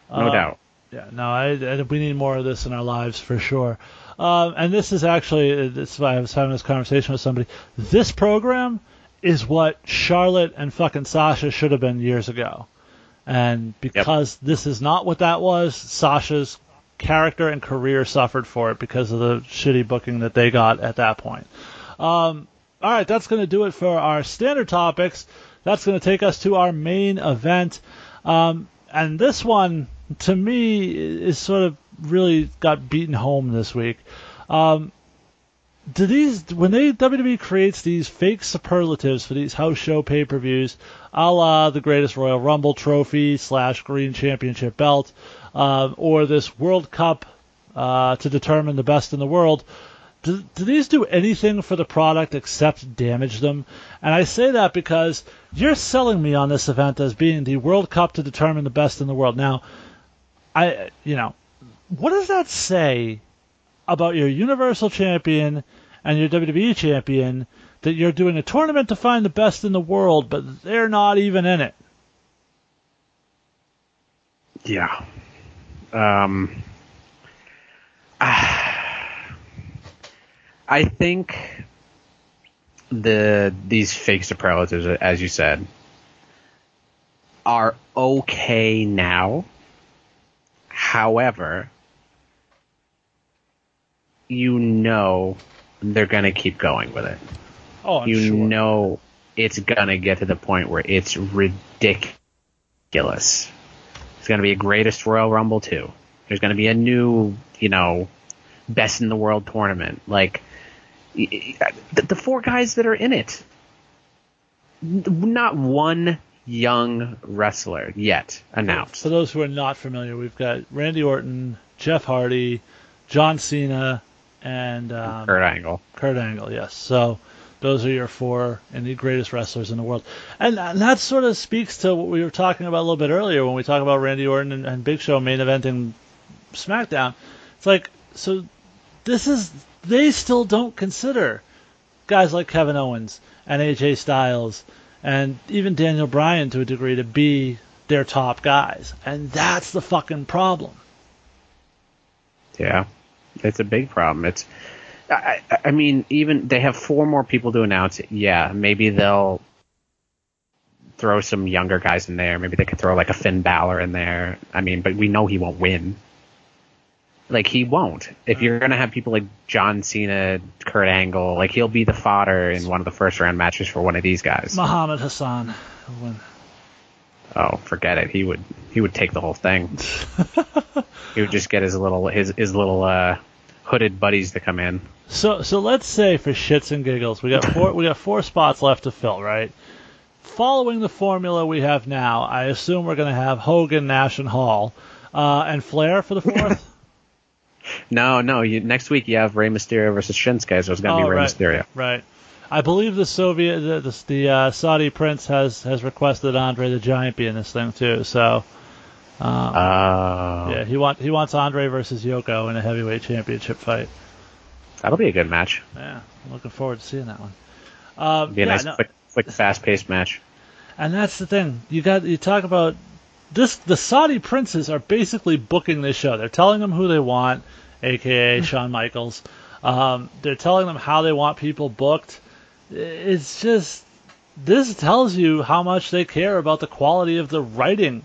No Uh, doubt. Yeah, no, I, I, we need more of this in our lives for sure. Um, and this is actually, this is why I was having this conversation with somebody. This program is what Charlotte and fucking Sasha should have been years ago. And because this is not what that was, Sasha's character and career suffered for it because of the shitty booking that they got at that point. Um, all right, that's going to do it for our standard topics. That's going to take us to our main event. Um, and this one, to me, is sort of really got beaten home this week. Um, do these when they WWE creates these fake superlatives for these house show pay per views, a la the Greatest Royal Rumble trophy slash Green Championship belt, uh, or this World Cup uh, to determine the best in the world? Do, do these do anything for the product except damage them? And I say that because you're selling me on this event as being the World Cup to determine the best in the world. Now, I you know, what does that say about your Universal Champion and your WWE Champion that you're doing a tournament to find the best in the world, but they're not even in it? Yeah. Um. I think the these fake superlatives, as you said, are okay now. However, you know they're going to keep going with it. Oh, I'm you sure. know it's going to get to the point where it's ridiculous. It's going to be a greatest Royal Rumble too. There's going to be a new, you know, best in the world tournament. Like the, the four guys that are in it, not one young wrestler yet announced. For those who are not familiar, we've got Randy Orton, Jeff Hardy, John Cena, and um, Kurt Angle. Kurt Angle, yes. So those are your four and the greatest wrestlers in the world. And, and that sort of speaks to what we were talking about a little bit earlier when we talk about Randy Orton and, and Big Show main eventing SmackDown. It's like, so this is, they still don't consider guys like Kevin Owens and AJ Styles and even Daniel Bryan to a degree to be their top guys. And that's the fucking problem. Yeah, it's a big problem. It's, I, I- mean, even they have four more people to announce it. Yeah, maybe they'll throw some younger guys in there. Maybe they could throw like a Finn Balor in there. I mean, but we know he won't win. Like he won't. If you're gonna have people like John Cena, Kurt Angle, like he'll be the fodder in one of the first round matches for one of these guys. Muhammad Hassan. win. Oh, forget it. He would he would take the whole thing. he would just get his little his his little uh, hooded buddies to come in. So so let's say for shits and giggles, we got four we got four spots left to fill, right? Following the formula we have now, I assume we're going to have Hogan, Nash, and Hall, uh, and Flair for the fourth. No, no. You, next week you have Rey Mysterio versus Shinsuke, so it's gonna Oh, be Rey right. Mysterio. right. I believe the Soviet, the, the, the uh, Saudi prince has has requested Andre the Giant be in this thing too. So um, Oh, yeah, he want he wants Andre versus Yoko in a heavyweight championship fight. that'll be a good match. Yeah, I'm looking forward to seeing that one. Um, Be a yeah, nice, no- quick, quick, fast-paced match. And that's the thing. You got you talk about this. The Saudi princes are basically booking this show. They're telling them who they want, aka Shawn Michaels. Um, they're telling them how they want people booked. It's just this tells you how much they care about the quality of the writing.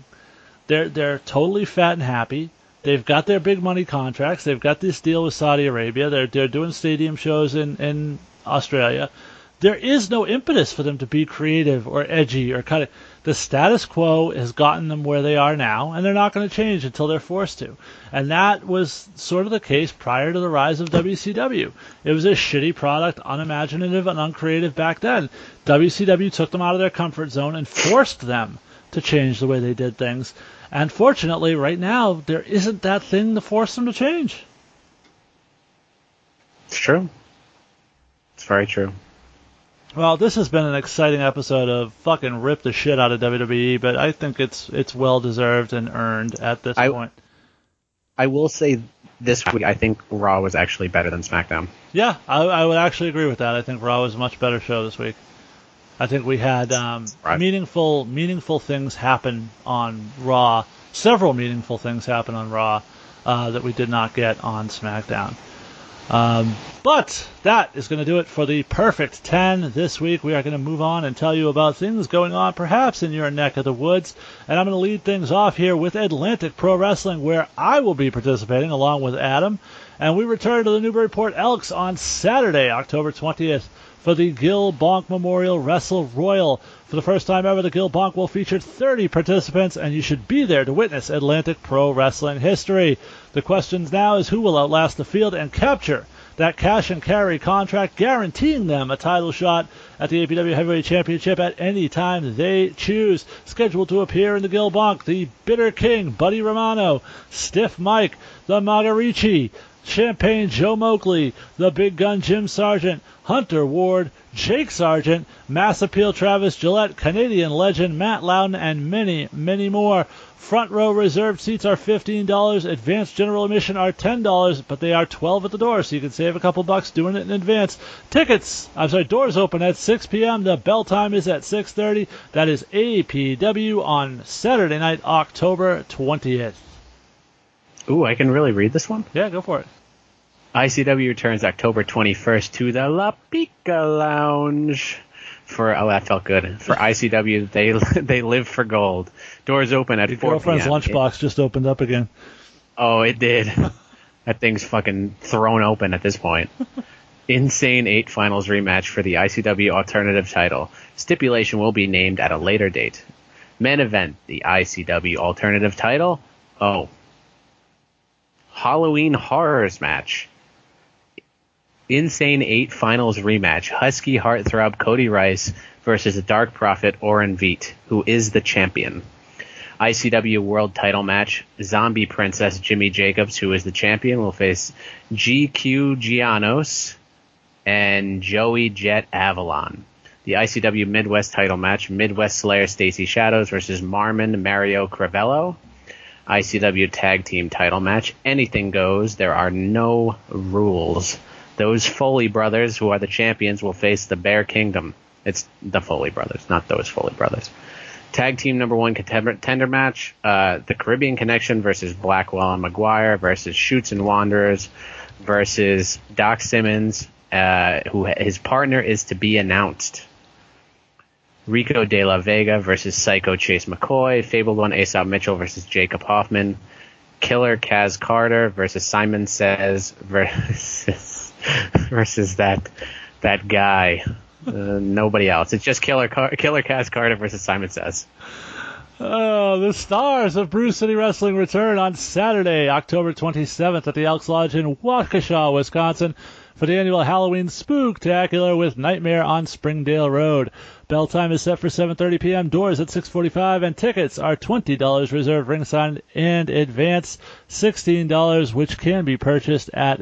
They're they're totally fat and happy. They've got their big money contracts. They've got this deal with Saudi Arabia. They're they're doing stadium shows in in Australia. There is no impetus for them to be creative or edgy or kind it. The status quo has gotten them where they are now, and they're not going to change until they're forced to. And that was sort of the case prior to the rise of WCW. It was a shitty product, unimaginative and uncreative back then. WCW took them out of their comfort zone and forced them to change the way they did things. And fortunately, right now, there isn't that thing to force them to change. It's true. It's very true. Well, this has been an exciting episode of fucking rip the shit out of WWE, but I think it's it's well deserved and earned at this I- point. I will say this week, I think Raw was actually better than SmackDown. Yeah, I, I would actually agree with that. I think Raw was a much better show this week. I think we had um, Right. meaningful meaningful things happen on Raw. Several meaningful things happen on Raw uh, that we did not get on SmackDown. Um, but that is going to do it for the perfect 10 this week. We are going to move on and tell you about things going on perhaps in your neck of the woods. And I'm going to lead things off here with Atlantic Pro Wrestling, where I will be participating along with Adam. And we return to the Newburyport Elks on Saturday, October 20th for the Gil Bonk Memorial Wrestle Royal. For the first time ever, the Gil Bonk will feature 30 participants, and you should be there to witness Atlantic Pro Wrestling history. The question now is who will outlast the field and capture that cash and carry contract, guaranteeing them a title shot at the APW Heavyweight Championship at any time they choose. Scheduled to appear in the Gil Bonk, the Bitter King, Buddy Romano, Stiff Mike, the Magarici, Champagne Joe Moakley, the Big Gun Jim Sargent, Hunter Ward, Jake Sargent, Mass Appeal Travis Gillette, Canadian legend Matt Loudon, and many, many more. Front row reserved seats are $15. Advanced general admission are $10, but they are 12 at the door, so you can save a couple bucks doing it in advance. Tickets, I'm sorry, doors open at 6 p.m. The bell time is at 6:30. That is APW on Saturday night, October 20th. Ooh, I can really read this one? Yeah, go for it. ICW returns October 21st to the La Pica Lounge. For oh, that felt good. For ICW, they they live for gold. Doors open at Your 4 girlfriend's p.m. lunchbox just opened up again. Oh, it did. that thing's fucking thrown open at this point. Insane 8 finals rematch for the ICW alternative title. Stipulation will be named at a later date. Men event, the ICW alternative title. Oh. Halloween Horrors match. Insane 8 finals rematch. Husky Heartthrob Cody Rice versus the Dark Prophet Oren Veet, who is the champion. ICW World Title match. Zombie Princess Jimmy Jacobs, who is the champion, will face GQ Gianos and Joey Jet Avalon. The ICW Midwest title match. Midwest Slayer Stacy Shadows versus Marmon Mario Cravello. ICW Tag Team title match. Anything goes. There are no rules. Those Foley brothers, who are the champions, will face the Bear Kingdom. It's the Foley brothers, not those Foley brothers. Tag team number one contender match: uh, the Caribbean Connection versus Blackwell and McGuire versus Shoots and Wanderers versus Doc Simmons, uh, who his partner is to be announced. Rico De La Vega versus Psycho Chase McCoy, Fabled One Aesop Mitchell versus Jacob Hoffman, Killer Kaz Carter versus Simon Says versus versus that that guy. Uh, nobody else. It's just Killer Car- Killer Kaz Carter versus Simon Says. Oh, the stars of Brew City Wrestling return on Saturday, October 27th at the Elks Lodge in Waukesha, Wisconsin for the annual Halloween Spooktacular with Nightmare on Springdale Road. Bell time is set for 7:30 p.m. Doors at 6:45, and tickets are $20 reserved ringside and advance $16, which can be purchased at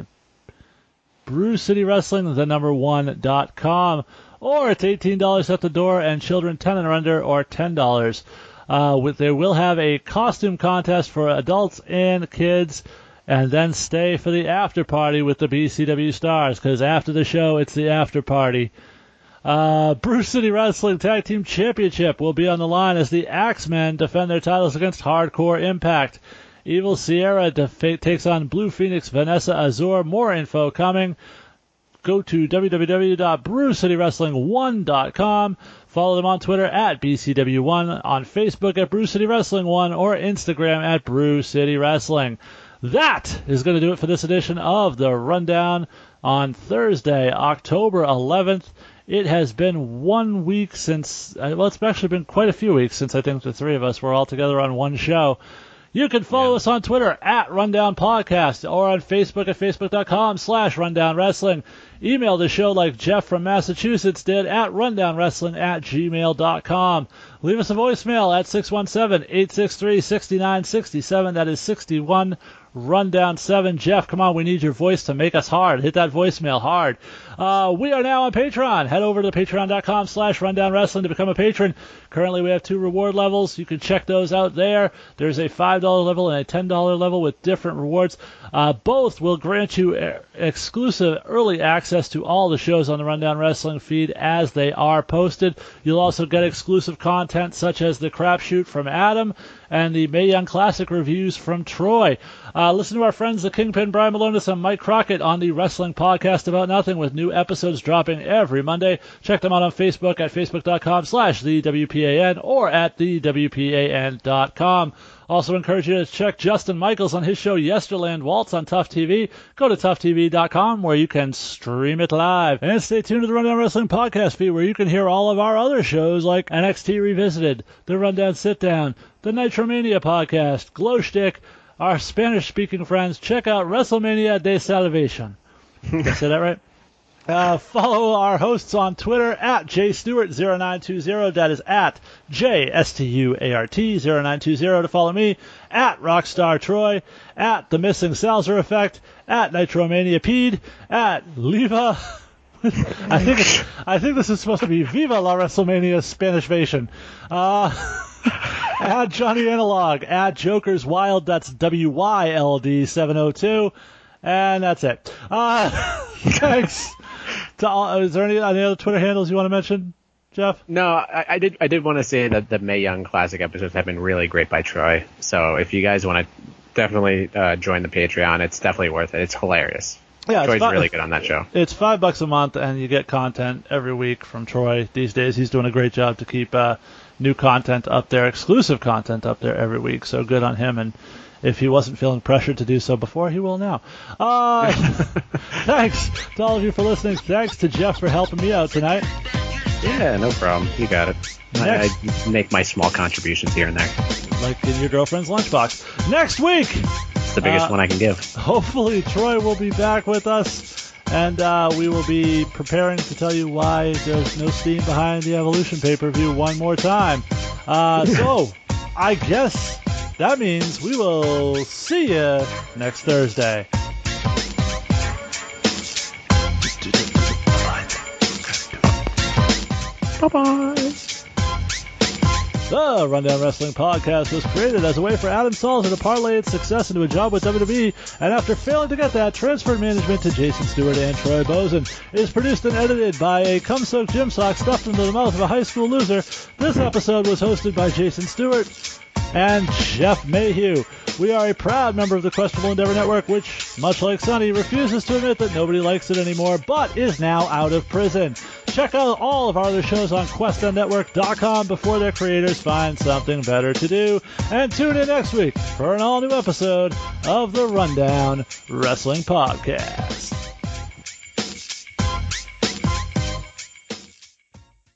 Brew City Wrestling, the number one dot com, or it's $18 at the door, and children 10 and under, or $10. Uh, with, they will have a costume contest for adults and kids and then stay for the after party with the BCW stars because after the show it's the after party. Uh, Brew City Wrestling Tag Team Championship will be on the line as the Axemen defend their titles against Hardcore Impact. Evil Sierra def- takes on Blue Phoenix Vanessa Azur. More info coming. Go to www.brewcitywrestling1.com. Follow them on Twitter at BCW1, on Facebook at Brew City Wrestling 1, or Instagram at Brew City Wrestling. That is going to do it for this edition of the Rundown on Thursday, October 11th. It has been one week since, uh, well, it's actually been quite a few weeks since I think the three of us were all together on one show. You can follow yeah. us on Twitter at Rundown Podcast or on Facebook at facebook.com slash Rundown Wrestling. Email the show like Jeff from Massachusetts did at rundownwrestling at gmail.com. Leave us a voicemail at 617-863-6967. That is 61 Rundown 7. Jeff, come on, we need your voice to make us hard. Hit that voicemail hard. Uh, we are now on Patreon. Head over to patreon.com slash rundown wrestling to become a patron. Currently, we have two reward levels. You can check those out there. There's a $5 level and a $10 level with different rewards. Uh, both will grant you uh, exclusive early access to all the shows on the Rundown Wrestling feed as they are posted. You'll also get exclusive content such as the crapshoot from Adam and the Mae Young Classic reviews from Troy. Uh, listen to our friends, the Kingpin, Brian Malonis, and Mike Crockett on the Wrestling Podcast About Nothing with new episodes dropping every Monday. Check them out on Facebook at facebook.com slash the WPAN or at the WPAN.com. Also encourage you to check Justin Michaels on his show Yesterland Waltz on Tough TV. Go to toughtv.com where you can stream it live. And stay tuned to the Rundown Wrestling podcast feed where you can hear all of our other shows like NXT Revisited, The Rundown Sit Down, the Nitromania podcast, Glow Stick, our Spanish speaking friends. Check out WrestleMania de Salvation. Did I say that right? Uh, follow our hosts on Twitter at jstewart0920. That is at J-S-T-U-A-R-T 0920 to follow me. At Rockstar Troy. At The Missing Salzer Effect. At Nitromania Pede. At Leva. I think I think this is supposed to be Viva la WrestleMania Spanish Vation. Uh, at Johnny Analog. At Joker's Wild. That's W-Y-L-D 702. And that's it. Uh, thanks. To all, is there any, any other Twitter handles you want to mention, Jeff? No, I, I did. I did want to say that the Mae Young Classic episodes have been really great by Troy. So if you guys want to definitely uh, join the Patreon, it's definitely worth it. It's hilarious. Yeah, it's Troy's really good on that show. It's five bucks a month, and you get content every week from Troy. These days, he's doing a great job to keep uh, new content up there, exclusive content up there every week. So good on him. And if he wasn't feeling pressured to do so before, he will now. Uh, thanks to all of you for listening. Thanks to Jeff for helping me out tonight. Yeah, no problem. You got it. I, I make my small contributions here and there. Like in your girlfriend's lunchbox. Next week, It's the biggest Uh, one I can give. hopefully Troy will be back with us, and uh, we will be preparing to tell you why there's no steam behind the Evolution pay-per-view one more time. Uh, so, I guess that means we will see you next Thursday. Bye-bye. The Rundown Wrestling Podcast was created as a way for Adam Salzer to parlay its success into a job with WWE, and after failing to get that, transferred management to Jason Stewart and Troy Bozen. It is produced and edited by a cum-soaked gym sock stuffed into the mouth of a high school loser. This episode was hosted by Jason Stewart and Jeff Mayhew. We are a proud member of the Questionable Endeavor Network, which, much like Sonny, refuses to admit that nobody likes it anymore, but is now out of prison. Check out all of our other shows on QuestionNetwork.com before their creators find something better to do. And tune in next week for an all new episode of the Rundown Wrestling Podcast.